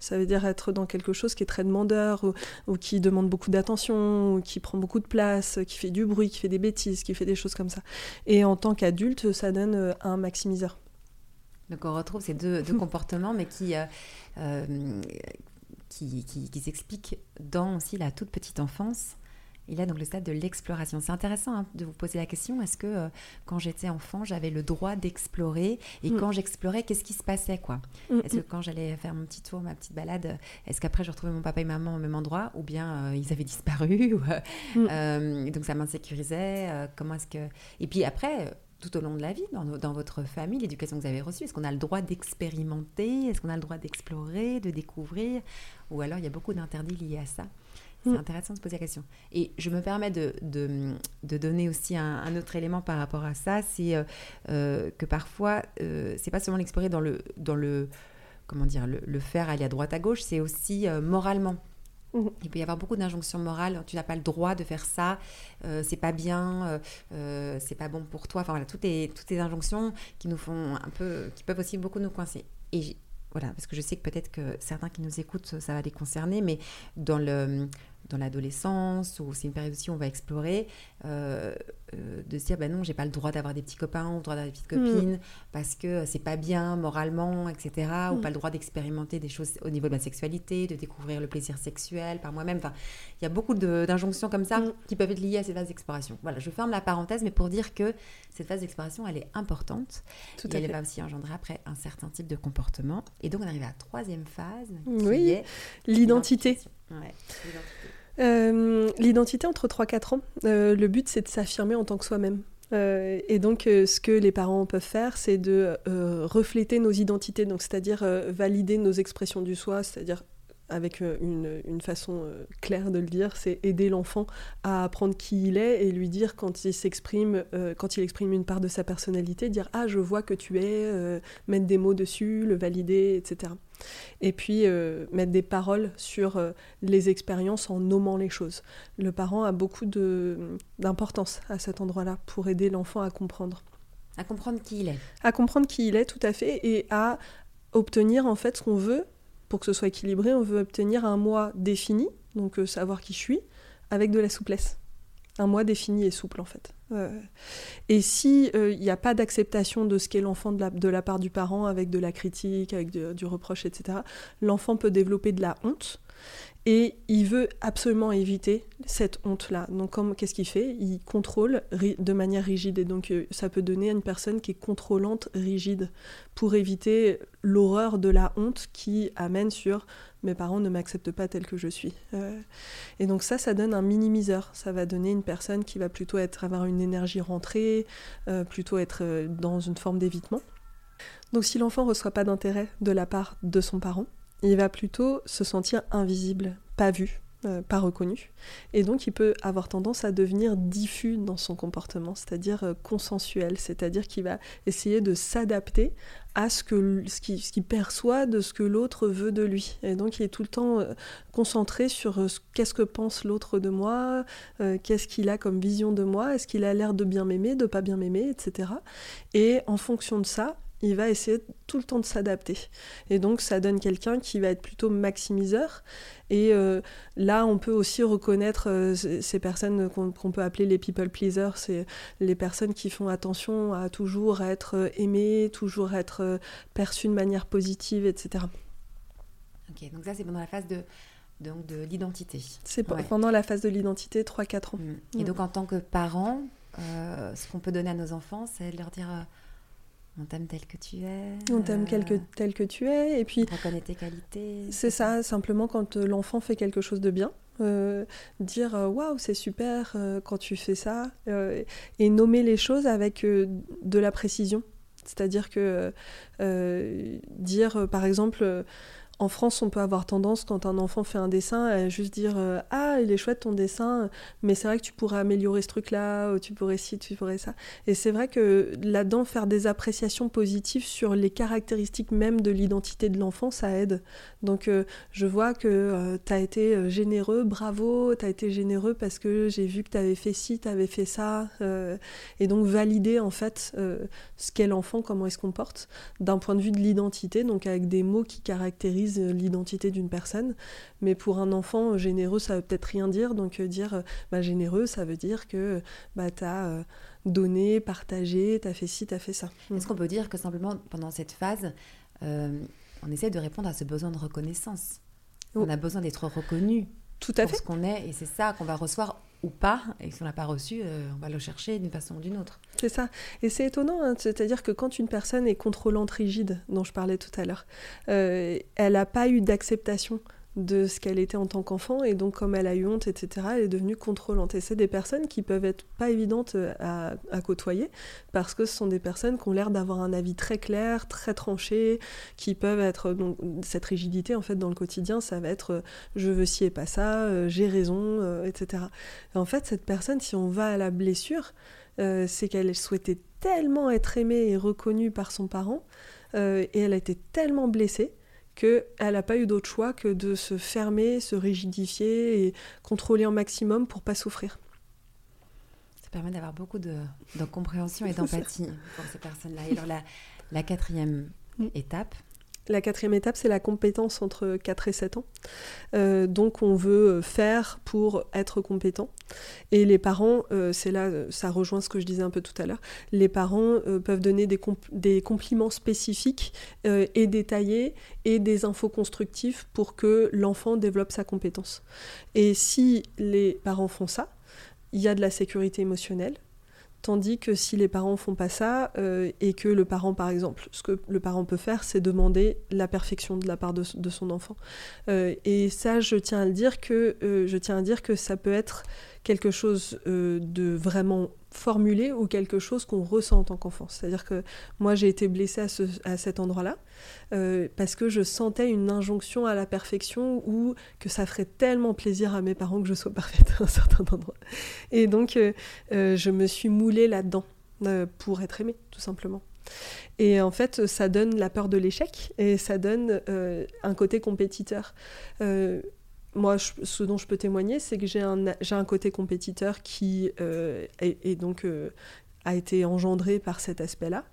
ça veut dire être dans quelque chose qui est très demandeur, ou, qui demande beaucoup d'attention, ou qui prend beaucoup de place, qui fait du bruit, qui fait des bêtises, qui fait des choses comme ça. Et en tant qu'adulte, ça donne euh, un maximiseur. Donc on retrouve ces deux, <laughs> comportements, mais qui, euh, euh, qui, qui s'expliquent dans aussi la toute petite enfance il a donc le stade de l'exploration. C'est intéressant hein, de vous poser la question est-ce que euh, quand j'étais enfant, j'avais le droit d'explorer Et mm. quand j'explorais, qu'est-ce qui se passait quoi? Mm, Est-ce que mm. quand j'allais faire mon petit tour, ma petite balade, est-ce qu'après je retrouvais mon papa et maman au même endroit Ou bien euh, ils avaient disparu <laughs> euh, Donc ça m'insécurisait. comment est-ce que. Et puis après tout au long de la vie, dans, dans votre famille, l'éducation que vous avez reçue Est-ce qu'on a le droit d'expérimenter? Est-ce qu'on a le droit d'explorer, de découvrir? Ou alors il y a beaucoup d'interdits liés à ça? C'est mm. intéressant de se poser la question. Et je me permets de, de, donner aussi un, autre élément par rapport à ça, c'est euh, euh, que parfois, euh, c'est pas seulement l'explorer dans le, dans le, comment dire, le, faire aller à droite à gauche, c'est aussi moralement. Mhm. Il peut y avoir beaucoup d'injonctions morales. Tu n'as pas le droit de faire ça. Euh, c'est pas bien. Euh, euh, c'est pas bon pour toi. Enfin voilà, toutes les, toutes les injonctions qui nous font un peu, qui peuvent aussi beaucoup nous coincer. Et voilà, parce que je sais que peut-être que certains qui nous écoutent, ça va les concerner, mais dans le dans l'adolescence, ou c'est une période aussi où on va explorer, euh, euh, de se dire, ben non, j'ai pas le droit d'avoir des petits copains ou le droit d'avoir des petites mm. copines, parce que c'est pas bien moralement, etc., ou mm. pas le droit d'expérimenter des choses au niveau de ma sexualité, de découvrir le plaisir sexuel par moi-même. Enfin, il y a beaucoup d'injonctions comme ça mm. qui peuvent être liées à ces phases d'exploration. Voilà, je ferme la parenthèse, mais pour dire que cette phase d'exploration, elle est importante. Tout et elle va aussi engendrer après un certain type de comportement. Et donc, on arrive à la troisième phase, qui oui, l'identité. Euh, l'identité entre 3-4 ans, euh, le but c'est de s'affirmer en tant que soi-même. Euh, et donc, ce que les parents peuvent faire, c'est de refléter nos identités, donc c'est-à-dire valider nos expressions du soi, c'est-à-dire avec une, une, façon claire de le dire, c'est aider l'enfant à apprendre qui il est et lui dire quand il s'exprime, quand il exprime une part de sa personnalité, dire ah je vois que tu es, mettre des mots dessus, le valider, etc et puis euh, mettre des paroles sur euh, les expériences en nommant les choses. Le parent a beaucoup d'importance à cet endroit-là pour aider l'enfant à comprendre. À comprendre qui il est. À comprendre qui il est, tout à fait, et à obtenir en fait ce qu'on veut pour que ce soit équilibré. On veut obtenir un moi défini, donc euh, savoir qui je suis, avec de la souplesse. Un moi défini et souple en fait. Et si il euh, n'y a pas d'acceptation de ce qu'est l'enfant de la, part du parent, avec de la critique, avec du reproche, etc., l'enfant peut développer de la honte. Et il veut absolument éviter cette honte-là. Donc, qu'est-ce qu'il fait? Il contrôle de manière rigide. Et donc, euh, ça peut donner à une personne qui est contrôlante, rigide, pour éviter l'horreur de la honte qui amène sur mes parents ne m'acceptent pas tel que je suis. Euh, et donc ça, ça donne un minimiseur. Ça va donner une personne qui va plutôt être, avoir une énergie rentrée, euh, plutôt être dans une forme d'évitement. Donc si l'enfant ne reçoit pas d'intérêt de la part de son parent, il va plutôt se sentir invisible, pas vu, euh, pas reconnu. Et donc il peut avoir tendance à devenir diffus dans son comportement, c'est-à-dire euh, consensuel, c'est-à-dire qu'il va essayer de s'adapter à ce qu'il ce perçoit de ce que l'autre veut de lui. Et donc il est tout le temps euh, concentré sur qu'est-ce que pense l'autre de moi, qu'est-ce qu'il a comme vision de moi, est-ce qu'il a l'air de bien m'aimer, de pas bien m'aimer, etc. Et en fonction de ça, il va essayer tout le temps de s'adapter. Et donc ça donne quelqu'un qui va être plutôt maximiseur. Et euh, là, on peut aussi reconnaître euh, ces personnes qu'on peut appeler les people pleasers, c'est les personnes qui font attention à toujours être euh, aimées, toujours être perçues de manière positive, etc. Ok, donc ça c'est pendant la phase de, donc de l'identité. C'est pendant la phase de l'identité, 3-4 ans. Mm. Et mm. donc en tant que parent, ce qu'on peut donner à nos enfants, c'est de leur dire on t'aime tel que tu es. On t'aime euh, tel que tu es. Et puis. On reconnaît tes qualités. C'est ça, simplement quand euh, l'enfant fait quelque chose de bien. Euh, dire waouh, c'est super quand tu fais ça. et nommer les choses avec de la précision. C'est-à-dire que dire, par exemple, en France, on peut avoir tendance, quand un enfant fait un dessin, à juste dire euh, Ah, il est chouette ton dessin, mais c'est vrai que tu pourrais améliorer ce truc-là, ou tu pourrais ci, tu pourrais ça. Et c'est vrai que là-dedans, faire des appréciations positives sur les caractéristiques même de l'identité de l'enfant, ça aide. Donc, euh, je vois que euh, tu as été généreux, bravo, tu as été généreux parce que j'ai vu que tu avais fait ci, tu avais fait ça. et donc, valider en fait ce qu'est l'enfant, comment il se comporte, d'un point de vue de l'identité, donc avec des mots qui caractérisent l'identité d'une personne. Mais pour un enfant, généreux, ça veut peut-être rien dire. Donc euh, dire euh, bah, généreux, ça veut dire que bah, tu as euh, donné, partagé, tu as fait ci, tu as fait ça. Est-ce qu'on peut dire que simplement pendant cette phase, on essaie de répondre à ce besoin de reconnaissance? On a besoin d'être reconnu tout à pour ce qu'on est, et c'est ça qu'on va recevoir ou pas, et si on l'a pas reçu, euh, on va le chercher d'une façon ou d'une autre. C'est ça. Et c'est étonnant, hein, c'est-à-dire que quand une personne est contrôlante rigide, dont je parlais tout à l'heure, euh, elle n'a pas eu d'acceptation de ce qu'elle était en tant qu'enfant. Et donc comme elle a eu honte etc elle est devenue contrôlante. Et c'est des personnes qui peuvent être pas évidentes euh, à, côtoyer parce que ce sont des personnes qui ont l'air d'avoir un avis très clair très tranché qui peuvent être donc cette rigidité en fait dans le quotidien ça va être euh, je veux ci et pas ça euh, j'ai raison etc en fait cette personne si on va à la blessure c'est qu'elle souhaitait tellement être aimée et reconnue par son parent et elle a été tellement blessée qu'elle n'a pas eu d'autre choix que de se fermer, se rigidifier et contrôler un maximum pour pas souffrir. Ça permet d'avoir beaucoup de, compréhension et d'empathie <laughs> pour ces personnes-là. Et alors la, la quatrième mm. étape, la quatrième étape, c'est la compétence entre 4 et 7 ans. Euh, donc on veut faire pour être compétent. Et les parents, euh, c'est là, ça rejoint ce que je disais un peu tout à l'heure, les parents euh, peuvent donner des, des compliments spécifiques et détaillés et des infos constructives pour que l'enfant développe sa compétence. Et si les parents font ça, il y a de la sécurité émotionnelle, Tandis que si les parents font pas ça euh, et que le parent, par exemple, ce que le parent peut faire, c'est demander la perfection de la part de, son enfant. Euh, et ça, je tiens à dire que euh, je tiens à dire que ça peut être quelque chose de vraiment formulé ou quelque chose qu'on ressent en tant qu'enfant. C'est-à-dire que moi, j'ai été blessée à, cet endroit-là euh, parce que je sentais une injonction à la perfection ou que ça ferait tellement plaisir à mes parents que je sois parfaite à un certain endroit. Et donc, euh, euh, je me suis moulée là-dedans pour être aimée, tout simplement. Et en fait, ça donne la peur de l'échec et ça donne un côté compétiteur moi, ce dont je peux témoigner, c'est que j'ai un, un, côté compétiteur qui euh, est, donc euh, a été engendré par cet aspect-là,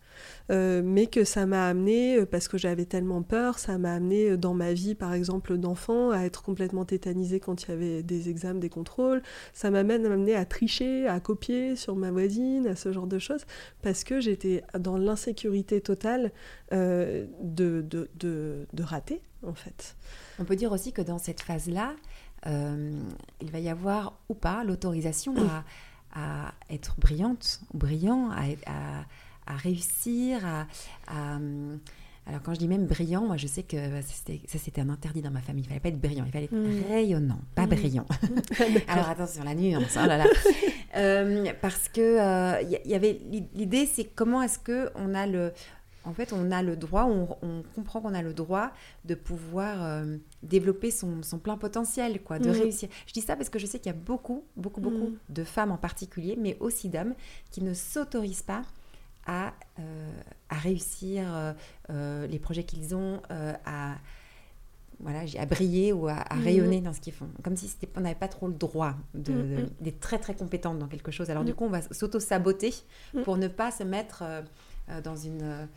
euh, mais que ça m'a amené, parce que j'avais tellement peur, ça m'a amené dans ma vie, par exemple, d'enfant, à être complètement tétanisée quand il y avait des examens, des contrôles. Ça m'a amené à tricher, à copier sur ma voisine, à ce genre de choses, parce que j'étais dans l'insécurité totale de, de, de, de rater, en fait. On peut dire aussi que dans cette phase-là, euh, il va y avoir ou pas l'autorisation à, être brillante ou brillant, à, réussir, à, alors quand je dis même brillant, moi je sais que ça c'était un interdit dans ma famille. Il fallait pas être brillant, il fallait être mm. rayonnant, pas mm. brillant. <laughs> alors attention, la nuance. Oh là là. <laughs> Euh, parce que il euh, y, avait l'idée, c'est comment est-ce que on a le, en fait, on a le droit, on, comprend qu'on a le droit de pouvoir euh, développer son, plein potentiel, quoi, de mm. réussir. Je dis ça parce que je sais qu'il y a beaucoup, beaucoup, beaucoup mm. de femmes en particulier, mais aussi d'hommes, qui ne s'autorisent pas à, euh, à réussir euh, les projets qu'ils ont, à, voilà, à briller ou à, mm. rayonner dans ce qu'ils font. Comme si on n'avait pas trop le droit d'être très, très compétente dans quelque chose. Alors du coup, on va s'auto-saboter pour ne pas se mettre dans une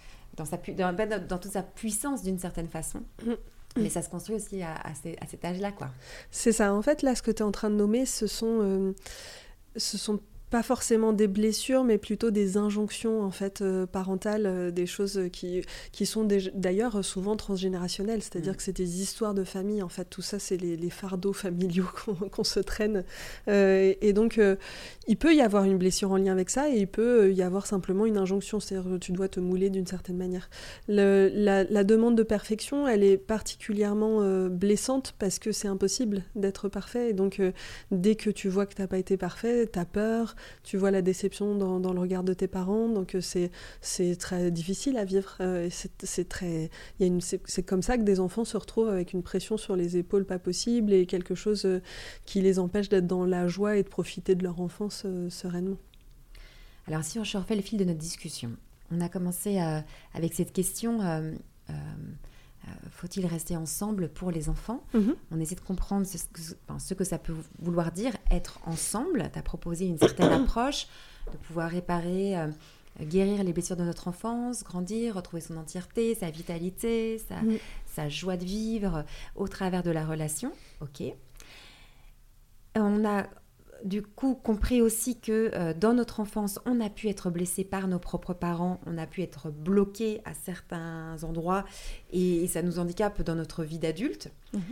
dans, sa, dans, dans toute sa puissance d'une certaine façon. Mm. Mais ça se construit aussi à, à, cet âge-là, quoi. C'est ça. En fait, là, ce que tu es en train de nommer, ce sont, euh, ce sont pas forcément des blessures, mais plutôt des injonctions en fait euh, parentales, euh, des choses qui, qui sont d'ailleurs souvent transgénérationnelles, c'est-à-dire mm. que c'est des histoires de famille, en fait tout ça c'est les, fardeaux <laughs> familiaux qu'on se traîne. Euh, et donc il peut y avoir une blessure en lien avec ça, et il peut y avoir simplement une injonction, c'est-à-dire tu dois te mouler d'une certaine manière. Le, la, la, demande de perfection, elle est particulièrement blessante parce que c'est impossible d'être parfait, et donc dès que tu vois que tu n'as pas été parfait, tu as peur, tu vois la déception dans, le regard de tes parents, donc euh, c'est très difficile à vivre. Euh, c'est très, c'est comme ça que des enfants se retrouvent avec une pression sur les épaules pas possible et quelque chose euh, qui les empêche d'être dans la joie et de profiter de leur enfance sereinement. Alors si on refait le fil de notre discussion, on a commencé avec cette question faut-il rester ensemble pour les enfants mhm. On essaie de comprendre ce que, ce que, ça peut vouloir dire, être ensemble. Tu as proposé une certaine <coughs> approche de pouvoir réparer, euh, guérir les blessures de notre enfance, grandir, retrouver son entièreté, sa vitalité, sa, mhm. sa joie de vivre au travers de la relation. Ok. On a du coup compris aussi que euh, dans notre enfance, on a pu être blessé par nos propres parents, on a pu être bloqué à certains endroits et, ça nous handicape dans notre vie d'adulte. Mhm.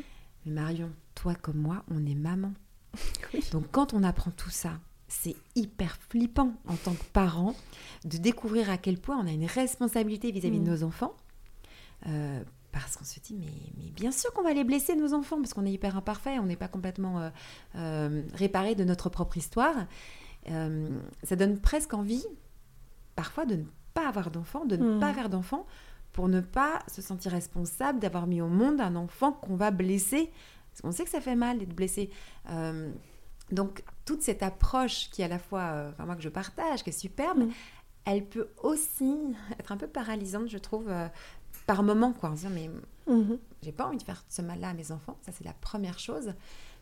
Mais Marion, toi comme moi, on est maman. <laughs> Donc quand on apprend tout ça, c'est hyper flippant en tant que parent de découvrir à quel point on a une responsabilité vis-à-vis de mhm. nos enfants. Euh, parce qu'on se dit, mais, mais bien sûr qu'on va les blesser, nos enfants, parce qu'on est hyper imparfait, on n'est pas complètement euh, euh, réparé de notre propre histoire. Euh, ça donne presque envie, parfois, de ne pas avoir d'enfants, de ne pas hmm. faire d'enfants, pour ne pas se sentir responsable d'avoir mis au monde un enfant qu'on va blesser. Parce qu'on sait que ça fait mal d'être blessé. donc, toute cette approche qui est à la fois, enfin, moi que je partage, qui est superbe, hmm. elle peut aussi <laughs> être un peu paralysante, je trouve, par moment, quoi, en se disant, mais Mhm. j'ai pas envie de faire ce mal-là à mes enfants. Ça, c'est la première chose.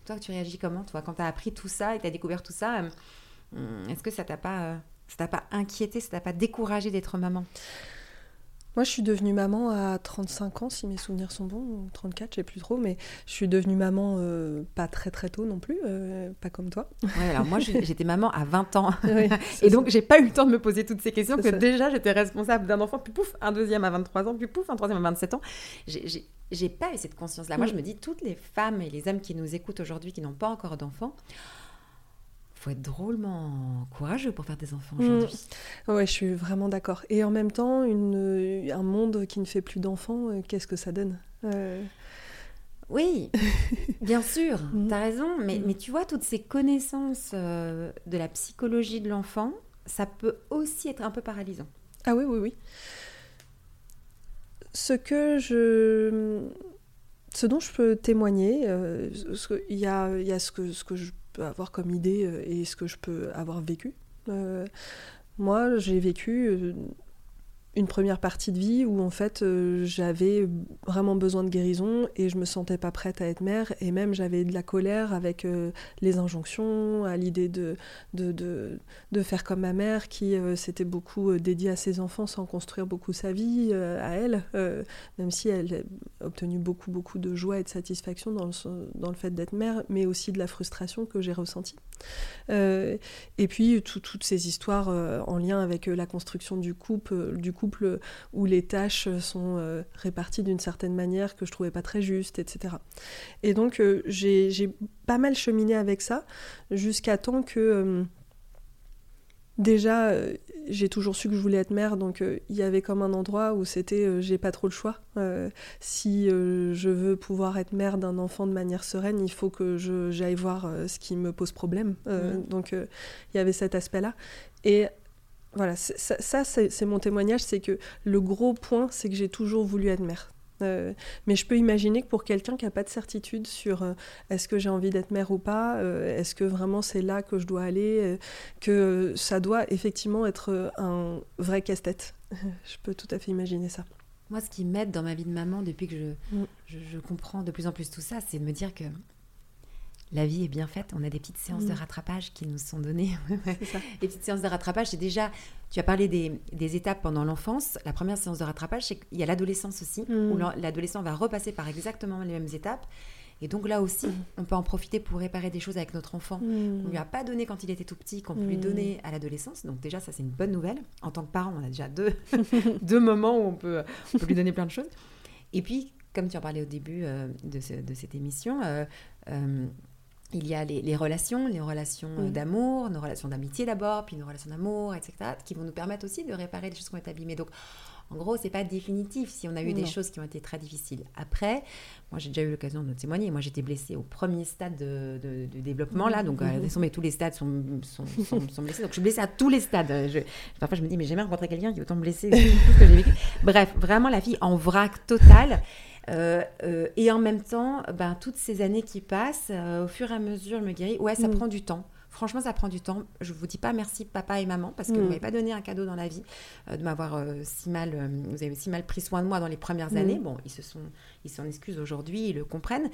Toi, tu réagis comment, toi, quand tu as appris tout ça et tu as découvert tout ça euh, hum, Est-ce que ça t'a pas, euh, ça t'a pas inquiété, ça t'a pas découragé d'être maman? Moi, je suis devenue maman à 35 ans, si mes souvenirs sont bons, ou 34, je sais plus trop, mais je suis devenue maman euh, pas très très tôt non plus, euh, pas comme toi. Ouais, alors moi, <laughs> j'étais maman à 20 ans. Oui, <laughs> Et donc, j'ai pas eu le temps de me poser toutes ces questions, que ça. déjà, j'étais responsable d'un enfant, puis pouf, un deuxième à 23 ans, puis pouf, un troisième à 27 ans. J'ai pas eu cette conscience-là. Moi, Mm. je me dis, toutes les femmes et les hommes qui nous écoutent aujourd'hui, qui n'ont pas encore d'enfants, faut être drôlement courageux pour faire des enfants Mm. aujourd'hui. Ouais, je suis vraiment d'accord. Et en même temps, une, un monde qui ne fait plus d'enfants, euh, qu'est-ce que ça donne Euh, Oui, <laughs> bien sûr, Mm. tu as raison, mais, Mm. mais tu vois, toutes ces connaissances euh, de la psychologie de l'enfant, ça peut aussi être un peu paralysant. Ah oui, oui, oui. Ce que je... Ce dont je peux témoigner, euh, ce il y a, il y a ce, que, ce que je avoir comme idée euh, et ce que je peux avoir vécu. Euh, moi, j'ai vécu euh, une première partie de vie où en fait euh, j'avais vraiment besoin de guérison et je me sentais pas prête à être mère et même j'avais de la colère avec euh, les injonctions, à l'idée de, de, de, de faire comme ma mère qui euh, s'était beaucoup dédiée à ses enfants sans construire beaucoup sa vie à elle, même si elle a obtenu beaucoup beaucoup de joie et de satisfaction dans le, dans le fait d'être mère, mais aussi de la frustration que j'ai ressentie. Et puis tout- toutes ces histoires en lien avec la construction du couple, du couple où les tâches sont euh, réparties d'une certaine manière que je trouvais pas très juste, etc. Et donc euh, j'ai pas mal cheminé avec ça jusqu'à temps que euh, déjà euh, j'ai toujours su que je voulais être mère, donc euh, il y avait comme un endroit où c'était euh, j'ai pas trop le choix. Euh, si euh, je veux pouvoir être mère d'un enfant de manière sereine, il faut que je- j'aille voir euh, ce qui me pose problème. Euh, Mhm. Donc euh, il y avait cet aspect-là. Et voilà, ça, ça, c'est mon témoignage, c'est que le gros point, c'est que j'ai toujours voulu être mère. Euh, mais je peux imaginer que pour quelqu'un qui n'a pas de certitude sur euh, est-ce que j'ai envie d'être mère ou pas, euh, est-ce que vraiment c'est là que je dois aller, euh, que ça doit effectivement être un vrai casse-tête. <laughs> je peux tout à fait imaginer ça. Moi, ce qui m'aide dans ma vie de maman depuis que je, Mm. je, je comprends de plus en plus tout ça, c'est de me dire que la vie est bien faite. On a des petites séances Mm. de rattrapage qui nous sont données. <laughs> Les petites séances de rattrapage, c'est déjà. Tu as parlé des, des étapes pendant l'enfance. La première séance de rattrapage, c'est qu'il y a l'adolescence aussi, Mm. où l'en- l'adolescent va repasser par exactement les mêmes étapes. Et donc là aussi, on peut en profiter pour réparer des choses avec notre enfant. On lui a pas donné quand il était tout petit, qu'on peut lui Mm. donner à l'adolescence. Donc déjà, ça c'est une bonne nouvelle. En tant que parent, on a déjà deux, <laughs> deux moments où on peut, on peut lui donner plein de choses. Et puis, comme tu en parlais au début euh, de, ce- de cette émission, euh, euh, il y a les, les relations, les relations euh, Mm. d'amour, nos relations d'amitié d'abord, puis nos relations d'amour, etc., qui vont nous permettre aussi de réparer les choses qui ont été abîmées. Donc, en gros, c'est pas définitif si on a eu des choses qui ont été très difficiles. Après, moi, j'ai déjà eu l'occasion de témoigner. Moi, j'étais blessée au premier stade de, de- de développement, là. Donc, euh, mais tous les stades sont, sont, sont- sont blessés. Donc, je suis blessée à tous les stades. Je- parfois, je me dis, mais j'ai jamais rencontré quelqu'un qui est autant blessé. Bref, vraiment, la fille en vrac total. Euh, euh, et en même temps, ben, toutes ces années qui passent, euh, au fur et à mesure, je me guéris. Ouais, ça Mm. prend du temps. Franchement, ça prend du temps. Je vous dis pas merci papa et maman parce que Mm. vous m'avez pas donné un cadeau dans la vie de m'avoir si mal. vous avez si mal pris soin de moi dans les premières Mm. années. Bon, ils se sont, ils s'en excusent aujourd'hui, ils le comprennent.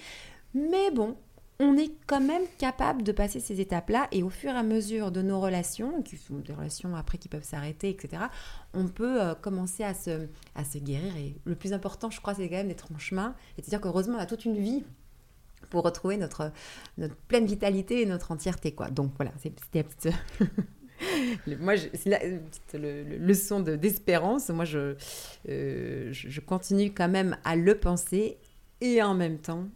Mais bon, on est quand même capable de passer ces étapes-là et au fur et à mesure de nos relations, qui sont des relations après qui peuvent s'arrêter, etc., on peut euh, commencer à se, à se guérir. Et le plus important, je crois, c'est quand même d'être en chemin et de dire qu'heureusement, on a toute une vie pour retrouver notre, notre pleine vitalité et notre entièreté. Quoi. Donc voilà, c'était la petite... Moi, c'est la petite le- le- leçon de- d'espérance. Moi, euh, je, je continue quand même à le penser et en même temps,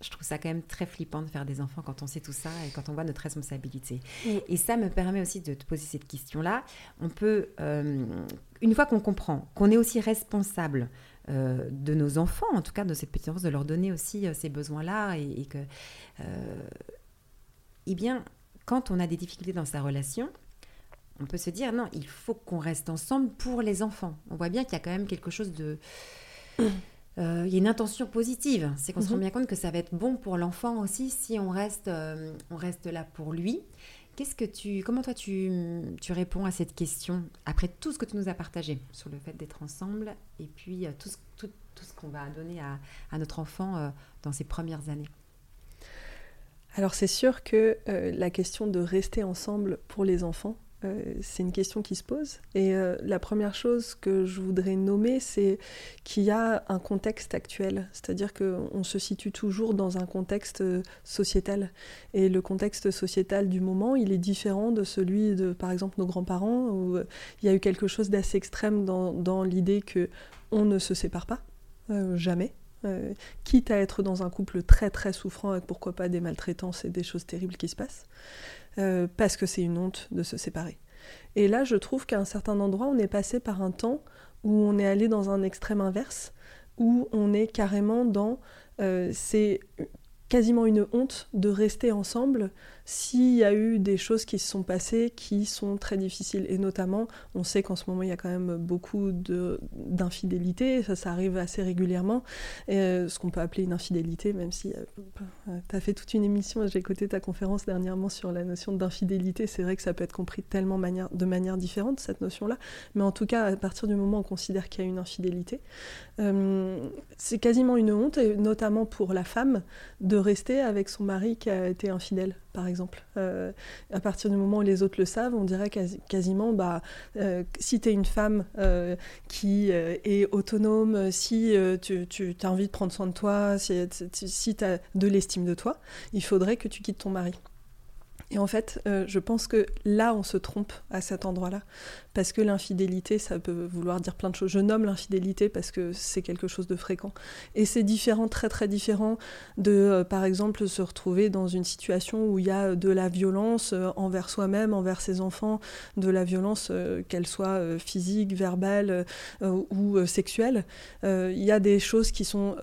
je trouve ça quand même très flippant de faire des enfants quand on sait tout ça et quand on voit notre responsabilité. Oui. Et ça me permet aussi de te poser cette question-là. On peut, euh, une fois qu'on comprend qu'on est aussi responsable euh, de nos enfants, en tout cas de cette petite enfance, de leur donner aussi euh, ces besoins-là et, et que, eh bien, quand on a des difficultés dans sa relation, on peut se dire non, il faut qu'on reste ensemble pour les enfants. On voit bien qu'il y a quand même quelque chose de euh, il y a une intention positive. C'est qu'on se rend Mhm. bien compte que ça va être bon pour l'enfant aussi si on reste, euh, on reste là pour lui. Qu'est-ce que tu, comment toi tu, tu, réponds à cette question après tout ce que tu nous as partagé sur le fait d'être ensemble et puis euh, tout, ce, tout, tout ce qu'on va donner à, à notre enfant dans ses premières années? Alors c'est sûr que la question de rester ensemble pour les enfants, euh, c'est une question qui se pose. Et euh, la première chose que je voudrais nommer, c'est qu'il y a un contexte actuel. C'est-à-dire qu'on se situe toujours dans un contexte euh, sociétal. Et le contexte sociétal du moment, il est différent de celui de, par exemple, nos grands-parents, où il y a eu quelque chose d'assez extrême dans, l'idée que on ne se sépare pas, jamais. Quitte à être dans un couple très très souffrant avec pourquoi pas des maltraitances et des choses terribles qui se passent. Euh, parce que c'est une honte de se séparer. Et là, je trouve qu'à un certain endroit, on est passé par un temps où on est allé dans un extrême inverse, où on est carrément dans euh, c'est quasiment une honte de rester ensemble s'il y a eu des choses qui se sont passées qui sont très difficiles. Et notamment, on sait qu'en ce moment, il y a quand même beaucoup d'infidélité, ça, ça arrive assez régulièrement, euh, ce qu'on peut appeler une infidélité, même si euh, tu as fait toute une émission, j'ai écouté ta conférence dernièrement sur la notion d'infidélité, c'est vrai que ça peut être compris tellement de manière différente, cette notion-là, mais en tout cas, à partir du moment où on considère qu'il y a une infidélité, euh, c'est quasiment une honte, et notamment pour la femme, de rester avec son mari qui a été infidèle par exemple. Euh, à partir du moment où les autres le savent, on dirait quasiment, bah, euh, si tu es une femme euh, qui est autonome, si tu, tu as envie de prendre soin de toi, si, si tu as de l'estime de toi, il faudrait que tu quittes ton mari. Et en fait, euh, je pense que là, on se trompe à cet endroit-là. Parce que l'infidélité, ça peut vouloir dire plein de choses. Je nomme l'infidélité parce que c'est quelque chose de fréquent. Et c'est différent, très très différent de, euh, par exemple, se retrouver dans une situation où il y a de la violence euh, envers soi-même, envers ses enfants, de la violence, qu'elle soit physique, verbale ou sexuelle. Il y a des choses qui sont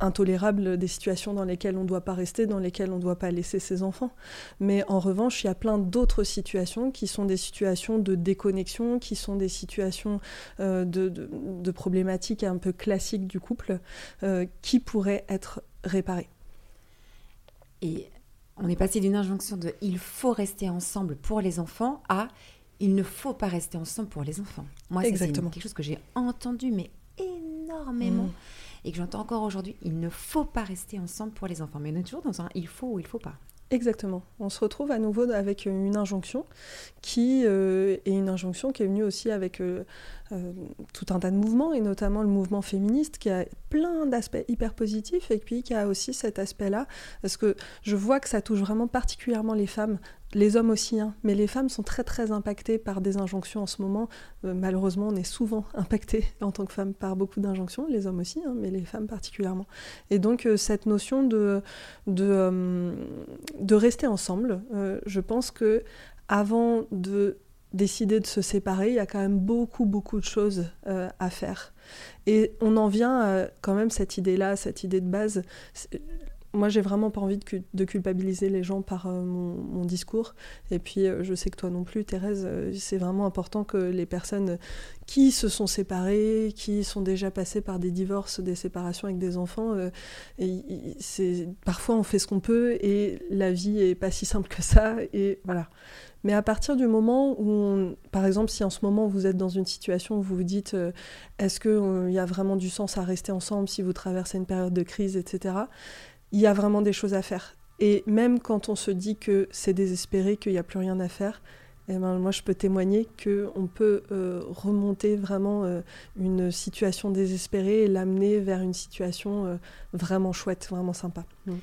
intolérable des situations dans lesquelles on ne doit pas rester, dans lesquelles on ne doit pas laisser ses enfants. Mais en revanche, il y a plein d'autres situations qui sont des situations de déconnexion, qui sont des situations euh, de, problématiques un peu classiques du couple, euh, qui pourraient être réparées. Et on est passé d'une injonction de il faut rester ensemble pour les enfants à il ne faut pas rester ensemble pour les enfants. Moi, c'est quelque chose que j'ai entendu, mais énormément. Mmh et que j'entends encore aujourd'hui, il ne faut pas rester ensemble pour les enfants. Mais on est toujours dans un il faut ou il faut pas. Exactement. On se retrouve à nouveau avec une injonction qui euh, est une injonction qui est venue aussi avec euh, euh, tout un tas de mouvements, et notamment le mouvement féministe, qui a plein d'aspects hyper positifs, et puis qui a aussi cet aspect-là, parce que je vois que ça touche vraiment particulièrement les femmes, les hommes aussi, hein, mais les femmes sont très très impactées par des injonctions en ce moment. Euh, malheureusement, on est souvent <laughs> impacté en tant que femme par beaucoup d'injonctions, les hommes aussi, hein, mais les femmes particulièrement. Et donc euh, cette notion de, de, de rester ensemble, je pense que avant de décider de se séparer, il y a quand même beaucoup, beaucoup de choses euh, à faire. Et on en vient quand même cette idée-là, cette idée de base. Moi, j'ai vraiment pas envie de, culpabiliser les gens par euh, mon, discours. Et puis, euh, je sais que toi non plus, Thérèse, c'est vraiment important que les personnes qui se sont séparées, qui sont déjà passées par des divorces, des séparations avec des enfants, parfois on fait ce qu'on peut et la vie est pas si simple que ça. Et voilà. Mais à partir du moment où, par exemple, si en ce moment vous êtes dans une situation où vous vous dites euh, est-ce qu'il euh, y a vraiment du sens à rester ensemble si vous traversez une période de crise, etc., il y a vraiment des choses à faire. Et même quand on se dit que c'est désespéré, qu'il n'y a plus rien à faire, eh ben, moi je peux témoigner qu'on peut euh, remonter vraiment une situation désespérée et l'amener vers une situation vraiment chouette, vraiment sympa. Mm.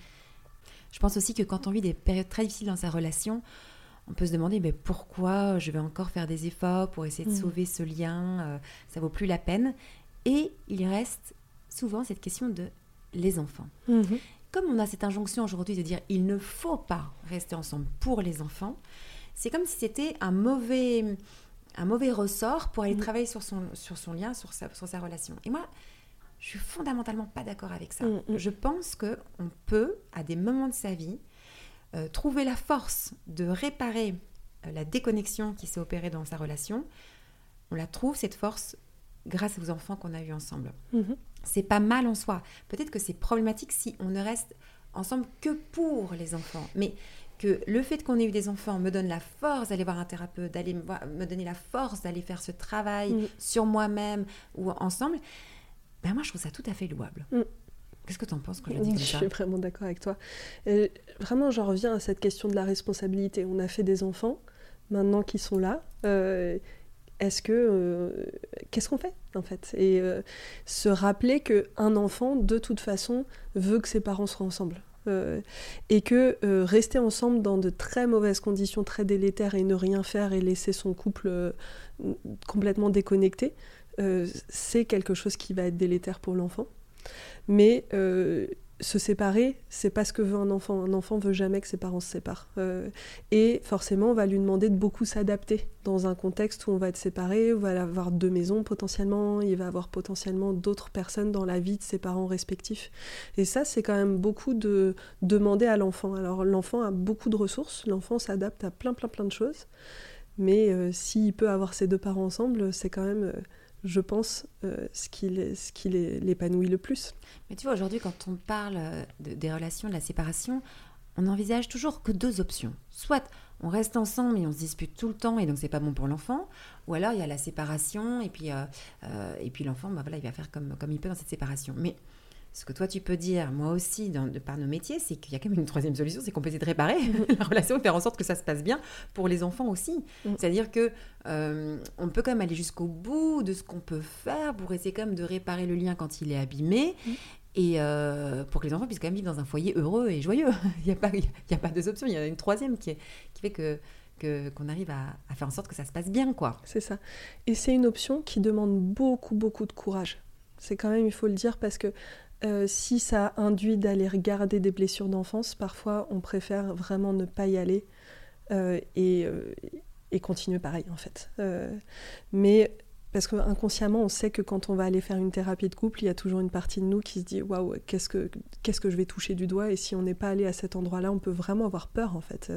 Je pense aussi que quand on vit des périodes très difficiles dans sa relation, on peut se demander mais pourquoi je vais encore faire des efforts pour essayer de mm. sauver ce lien, euh, ça vaut plus la peine? Et il reste souvent cette question de les enfants. Mm-hmm. Comme on a cette injonction aujourd'hui de dire il ne faut pas rester ensemble pour les enfants, c'est comme si c'était un mauvais, un mauvais ressort pour aller mm. travailler sur son, sur son lien, sur sa, sur sa relation. Et moi, je suis fondamentalement pas d'accord avec ça. Mm, je pense que on peut, à des moments de sa vie, euh, trouver la force de réparer euh, la déconnexion qui s'est opérée dans sa relation, on la trouve, cette force, grâce aux enfants qu'on a eus ensemble. Mhm. C'est pas mal en soi. Peut-être que c'est problématique si on ne reste ensemble que pour les enfants. Mais que le fait qu'on ait eu des enfants me donne la force d'aller voir un thérapeute, d'aller me, donner la force d'aller faire ce travail mm. sur moi-même ou ensemble, ben moi je trouve ça tout à fait louable. Mm. Qu'est-ce que tu en penses quand je dis comme ça Je suis vraiment d'accord avec toi. Et vraiment, j'en reviens à cette question de la responsabilité. On a fait des enfants, maintenant qu'ils sont là. Euh, est-ce que euh, qu'est-ce qu'on fait en fait? Et euh, se rappeler que un enfant, de toute façon, veut que ses parents soient ensemble. et que rester ensemble dans de très mauvaises conditions, très délétères, et ne rien faire et laisser son couple complètement déconnecté, c'est quelque chose qui va être délétère pour l'enfant. Mais euh, se séparer, c'est pas ce que veut un enfant. Un enfant veut jamais que ses parents se séparent. Euh, et forcément, on va lui demander de beaucoup s'adapter dans un contexte où on va être séparé, on va avoir deux maisons potentiellement, il va avoir potentiellement d'autres personnes dans la vie de ses parents respectifs. Et ça, c'est quand même beaucoup de demander à l'enfant. Alors l'enfant a beaucoup de ressources, l'enfant s'adapte à plein plein plein de choses. Mais euh, s'il peut avoir ses deux parents ensemble, c'est quand même je pense, euh, ce qui l'épanouit le plus. Mais tu vois, aujourd'hui, quand on parle euh, des relations, de la séparation, on n'envisage toujours que deux options. Soit on reste ensemble et on se dispute tout le temps et donc c'est pas bon pour l'enfant, ou alors il y a la séparation et puis, euh, l'enfant, bah, voilà, il va faire comme, comme il peut dans cette séparation. Mais ce que toi tu peux dire, moi aussi, dans, de par nos métiers, c'est qu'il y a quand même une troisième solution, c'est qu'on peut essayer de réparer <laughs> la relation et faire en sorte que ça se passe bien pour les enfants aussi. Mm. C'est-à-dire que euh, on peut quand même aller jusqu'au bout de ce qu'on peut faire pour essayer quand même de réparer le lien quand il est abîmé. Mm. Et euh, pour que les enfants puissent quand même vivre dans un foyer heureux et joyeux. <laughs> il n'y a, pas, il a pas deux options, il y en a une troisième qui, est, qui fait que qu'on arrive à, à, faire en sorte que ça se passe bien, quoi. C'est ça. Et c'est une option qui demande beaucoup, beaucoup de courage. C'est quand même, il faut le dire, parce que euh, si ça induit d'aller regarder des blessures d'enfance, parfois on préfère vraiment ne pas y aller euh, euh, et, continuer pareil en fait. mais parce qu'inconsciemment, on sait que quand on va aller faire une thérapie de couple, il y a toujours une partie de nous qui se dit waouh, qu'est-ce que, qu'est-ce que je vais toucher du doigt? Et si on n'est pas allé à cet endroit-là, on peut vraiment avoir peur en fait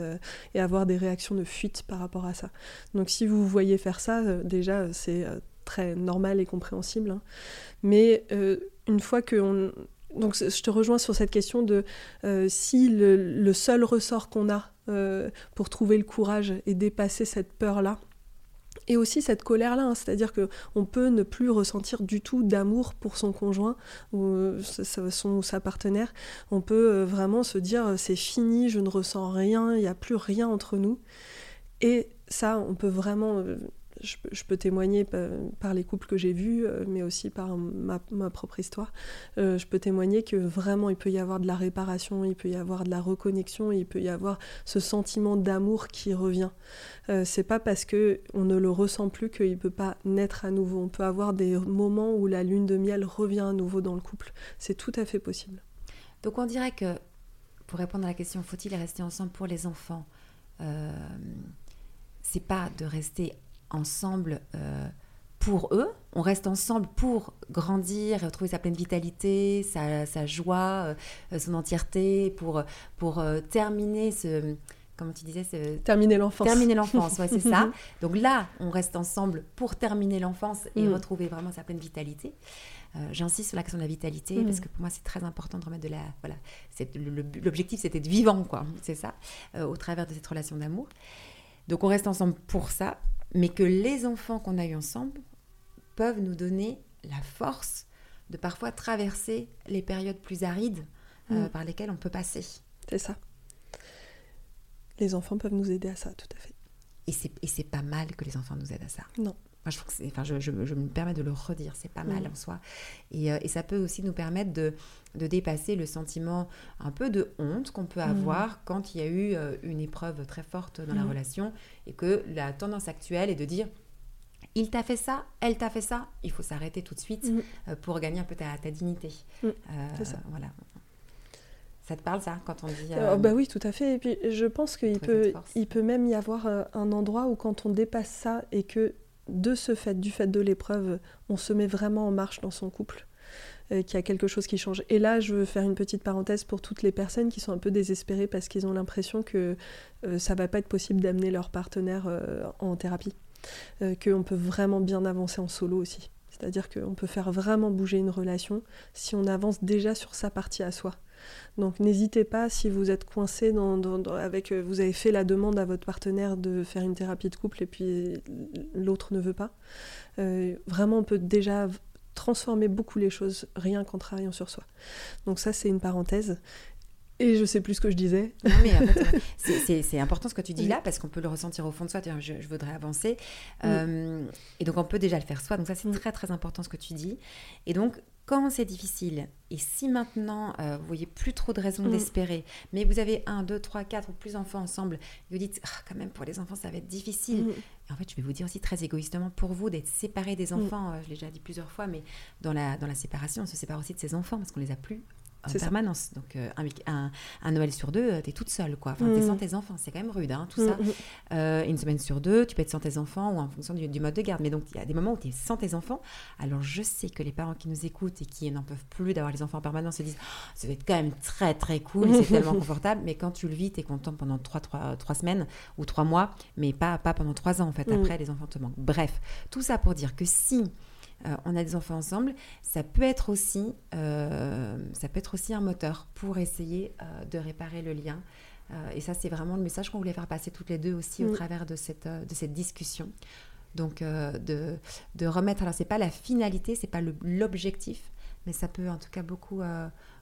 et avoir des réactions de fuite par rapport à ça. Donc si vous voyez faire ça, déjà c'est très normal et compréhensible. Hein. Mais euh, une fois que on... Donc je te rejoins sur cette question de euh, si le, seul ressort qu'on a euh, pour trouver le courage et dépasser cette peur-là, et aussi cette colère-là, hein, c'est-à-dire que on peut ne plus ressentir du tout d'amour pour son conjoint ou son, sa partenaire. On peut vraiment se dire c'est fini, je ne ressens rien, il n'y a plus rien entre nous. Et ça, on peut vraiment je, peux témoigner par, les couples que j'ai vus, euh, mais aussi par ma, propre histoire. Euh, je peux témoigner que vraiment il peut y avoir de la réparation, il peut y avoir de la reconnexion, il peut y avoir ce sentiment d'amour qui revient. Euh, c'est pas parce que on ne le ressent plus qu'il peut pas naître à nouveau. On peut avoir des moments où la lune de miel revient à nouveau dans le couple. C'est tout à fait possible. Donc on dirait que, pour répondre à la question, faut-il rester ensemble pour les enfants? C'est pas de rester ensemble euh, pour eux. On reste ensemble pour grandir, retrouver sa pleine vitalité, sa, joie, euh, son entièreté, pour, pour euh, terminer ce comment tu disais ce... Terminer l'enfance. Terminer l'enfance, ouais, c'est ça. <laughs> Donc là, on reste ensemble pour terminer l'enfance et mm. retrouver vraiment sa pleine vitalité. J'insiste sur l'action de la vitalité mm. parce que pour moi, c'est très important de remettre de la... Voilà, l'objectif, c'était de vivant, quoi. C'est ça, au travers de cette relation d'amour. Donc on reste ensemble pour ça mais que les enfants qu'on a eus ensemble peuvent nous donner la force de parfois traverser les périodes plus arides euh, mm. par lesquelles on peut passer. C'est ça. Les enfants peuvent nous aider à ça, tout à fait. Et c'est pas mal que les enfants nous aident à ça. Non. Moi, je, trouve que enfin, je, je, me permets de le redire, c'est pas mal mm. en soi. Et, euh, et, ça peut aussi nous permettre de, de, dépasser le sentiment un peu de honte qu'on peut mm. avoir quand il y a eu euh, une épreuve très forte dans la mm. relation et que la tendance actuelle est de dire il t'a fait ça, elle t'a fait ça, il faut s'arrêter tout de suite euh, pour gagner un peu ta, ta dignité. c'est ça. Voilà. Ça te parle ça quand on dit oh, Bah oui, tout à fait. Et puis je pense qu'il peut, il peut même y avoir un endroit où quand on dépasse ça et que de ce fait, du fait de l'épreuve, on se met vraiment en marche dans son couple, euh, qu'il y a quelque chose qui change. Et là, je veux faire une petite parenthèse pour toutes les personnes qui sont un peu désespérées parce qu'ils ont l'impression que euh, ça va pas être possible d'amener leur partenaire euh, en thérapie, qu'on peut vraiment bien avancer en solo aussi. C'est-à-dire qu'on peut faire vraiment bouger une relation si on avance déjà sur sa partie à soi. Donc n'hésitez pas si vous êtes coincé dans, avec, euh, vous avez fait la demande à votre partenaire de faire une thérapie de couple et puis l'autre ne veut pas. Euh, vraiment, on peut déjà transformer beaucoup les choses rien qu'en travaillant sur soi. Donc ça, c'est une parenthèse. Et je sais plus ce que je disais. Non, mais c'est important ce que tu dis là, parce qu'on peut le ressentir au fond de soi. Je, je voudrais avancer. Euh, et donc, on peut déjà le faire soi. Donc, ça, c'est très, très important ce que tu dis. Et donc, quand c'est difficile, et si maintenant euh, vous voyez plus trop de raisons mm. d'espérer, mais vous avez un, deux, trois, quatre ou plus enfants ensemble, et vous dites, ah, quand même, pour les enfants, ça va être difficile. Mm. Et en fait, je vais vous dire aussi très égoïstement, pour vous, d'être séparé des enfants, euh, je l'ai déjà dit plusieurs fois, mais dans la, dans la séparation, on se sépare aussi de ses enfants parce qu'on les a plus en permanence. Donc, euh, un, un, Noël sur deux, euh, tu es toute seule, quoi. Enfin, tu es sans mm. tes enfants, c'est quand même rude, hein, tout ça. Mm, mm. Euh, une semaine sur deux, tu peux être sans tes enfants ou en fonction du, mode de garde. Mais donc, il y a des moments où tu es sans tes enfants. Alors, je sais que les parents qui nous écoutent et qui n'en peuvent plus d'avoir les enfants en permanence se disent oh, ça va être quand même très, très cool, c'est <laughs> tellement confortable. Mais quand tu le vis, tu es content pendant trois, trois, trois, semaines ou trois mois, mais pas, pas pendant trois ans, en fait. Après, les enfants te manquent. Bref, tout ça pour dire que si euh, on a des enfants ensemble, ça peut être aussi, euh, ça peut être aussi un moteur pour essayer euh, de réparer le lien. et ça, c'est vraiment le message qu'on voulait faire passer toutes les deux aussi au mm. travers de cette, de cette discussion. Donc, de, de, remettre, alors c'est pas la finalité, c'est pas l'objectif, mais ça peut en tout cas beaucoup,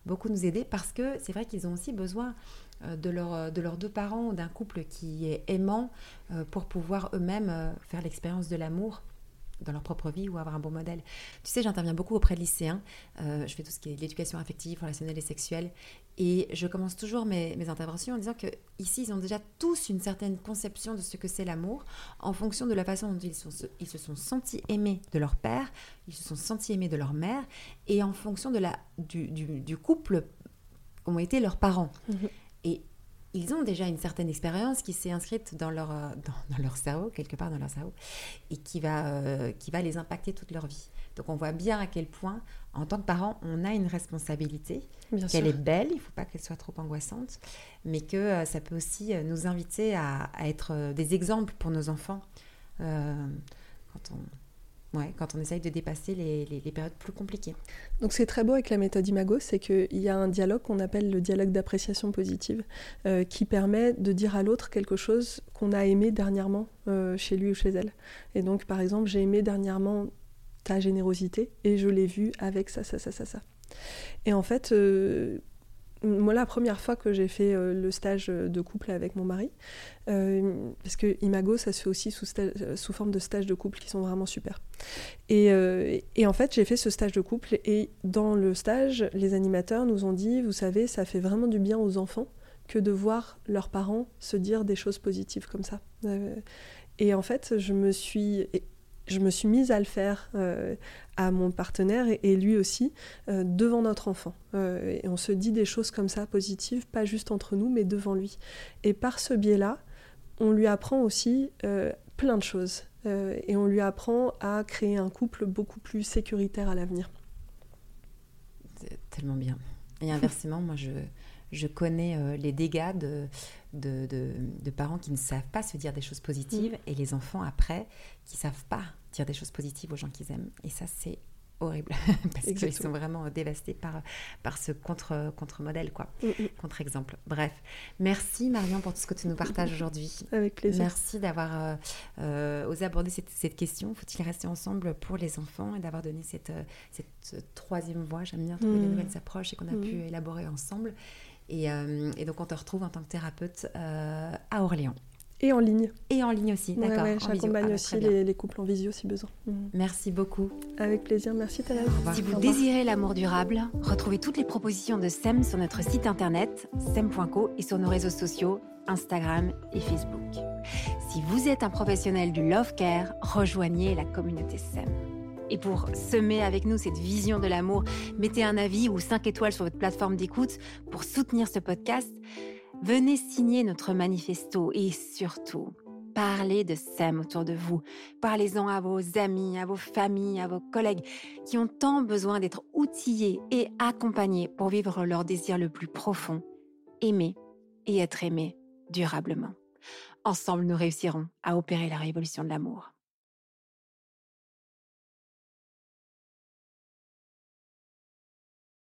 beaucoup nous aider parce que c'est vrai qu'ils ont aussi besoin de, leur, de leurs deux parents, d'un couple qui est aimant pour pouvoir eux-mêmes faire l'expérience de l'amour dans leur propre vie ou avoir un bon modèle. Tu sais, j'interviens beaucoup auprès de lycéens. Euh, je fais tout ce qui est l'éducation affective, relationnelle et sexuelle. Et je commence toujours mes, interventions en disant que ici, ils ont déjà tous une certaine conception de ce que c'est l'amour en fonction de la façon dont ils, se sont sentis aimés de leur père, ils se sont sentis aimés de leur mère, et en fonction de la, du, du, du couple qu'ont été leurs parents. Et ils ont déjà une certaine expérience qui s'est inscrite dans leur, euh, <laughs> dans, leur cerveau, quelque part dans leur cerveau, et qui va, euh, qui va les impacter toute leur vie. Donc on voit bien à quel point, en tant que parent, on a une responsabilité, qu'elle est belle, il ne faut pas qu'elle soit trop angoissante, mais que euh, ça peut aussi nous inviter à, à, être des exemples pour nos enfants. quand on, Ouais, quand on essaye de dépasser les, les, périodes plus compliquées. Donc c'est très beau avec la méthode Imago, c'est qu'il y a un dialogue qu'on appelle le dialogue d'appréciation positive, euh, qui permet de dire à l'autre quelque chose qu'on a aimé dernièrement euh, chez lui ou chez elle. Et donc par exemple, j'ai aimé dernièrement ta générosité et je l'ai vu avec ça, ça, ça, ça, ça. Et en fait, euh, moi, la première fois que j'ai fait euh, le stage de couple avec mon mari, euh, parce que Imago, ça se fait aussi sous, euh, forme de stages de couple qui sont vraiment super. Et en fait, j'ai fait ce stage de couple et dans le stage, les animateurs nous ont dit, vous savez, ça fait vraiment du bien aux enfants que de voir leurs parents se dire des choses positives comme ça. et en fait, je me suis je me suis mise à le faire euh, à mon partenaire et, lui aussi euh, devant notre enfant. Euh, et on se dit des choses comme ça positives, pas juste entre nous, mais devant lui. Et par ce biais-là, on lui apprend aussi plein de choses. et on lui apprend à créer un couple beaucoup plus sécuritaire à l'avenir. Tellement bien. Et inversement, moi, je, je connais les dégâts de, de, de, parents qui ne savent pas se dire des choses positives mm. et les enfants après qui savent pas dire des choses positives aux gens qu'ils aiment. Et ça, c'est horrible <laughs> parce qu'ils sont vraiment dévastés par, par ce contre, contre-modèle, quoi, mm, mm. contre-exemple. Bref, merci Marion pour tout ce que tu nous partages aujourd'hui. Avec plaisir. Merci d'avoir euh, euh, osé aborder cette, cette question. Faut-il rester ensemble pour les enfants et d'avoir donné cette, euh, cette troisième voie J'aime bien trouver des mm. nouvelles approches et qu'on a pu élaborer ensemble. Et, et, donc on te retrouve en tant que thérapeute à Orléans. Et en ligne. Et en ligne aussi, d'accord. J'accompagne ah, bah, aussi les, couples en visio si besoin. Mm. Merci beaucoup. Avec plaisir, merci Thérèse. Si vous désirez l'amour durable, retrouvez toutes les propositions de SEM sur notre site internet sem.co et sur nos réseaux sociaux Instagram et Facebook. Si vous êtes un professionnel du love care, rejoignez la communauté SEM. Et pour semer avec nous cette vision de l'amour, mettez un avis ou 5 étoiles sur votre plateforme d'écoute pour soutenir ce podcast. Venez signer notre manifesto et surtout, parlez de SEM autour de vous. Parlez-en à vos amis, à vos familles, à vos collègues qui ont tant besoin d'être outillés et accompagnés pour vivre leur désir le plus profond, aimer et être aimé durablement. Ensemble, nous réussirons à opérer la révolution de l'amour.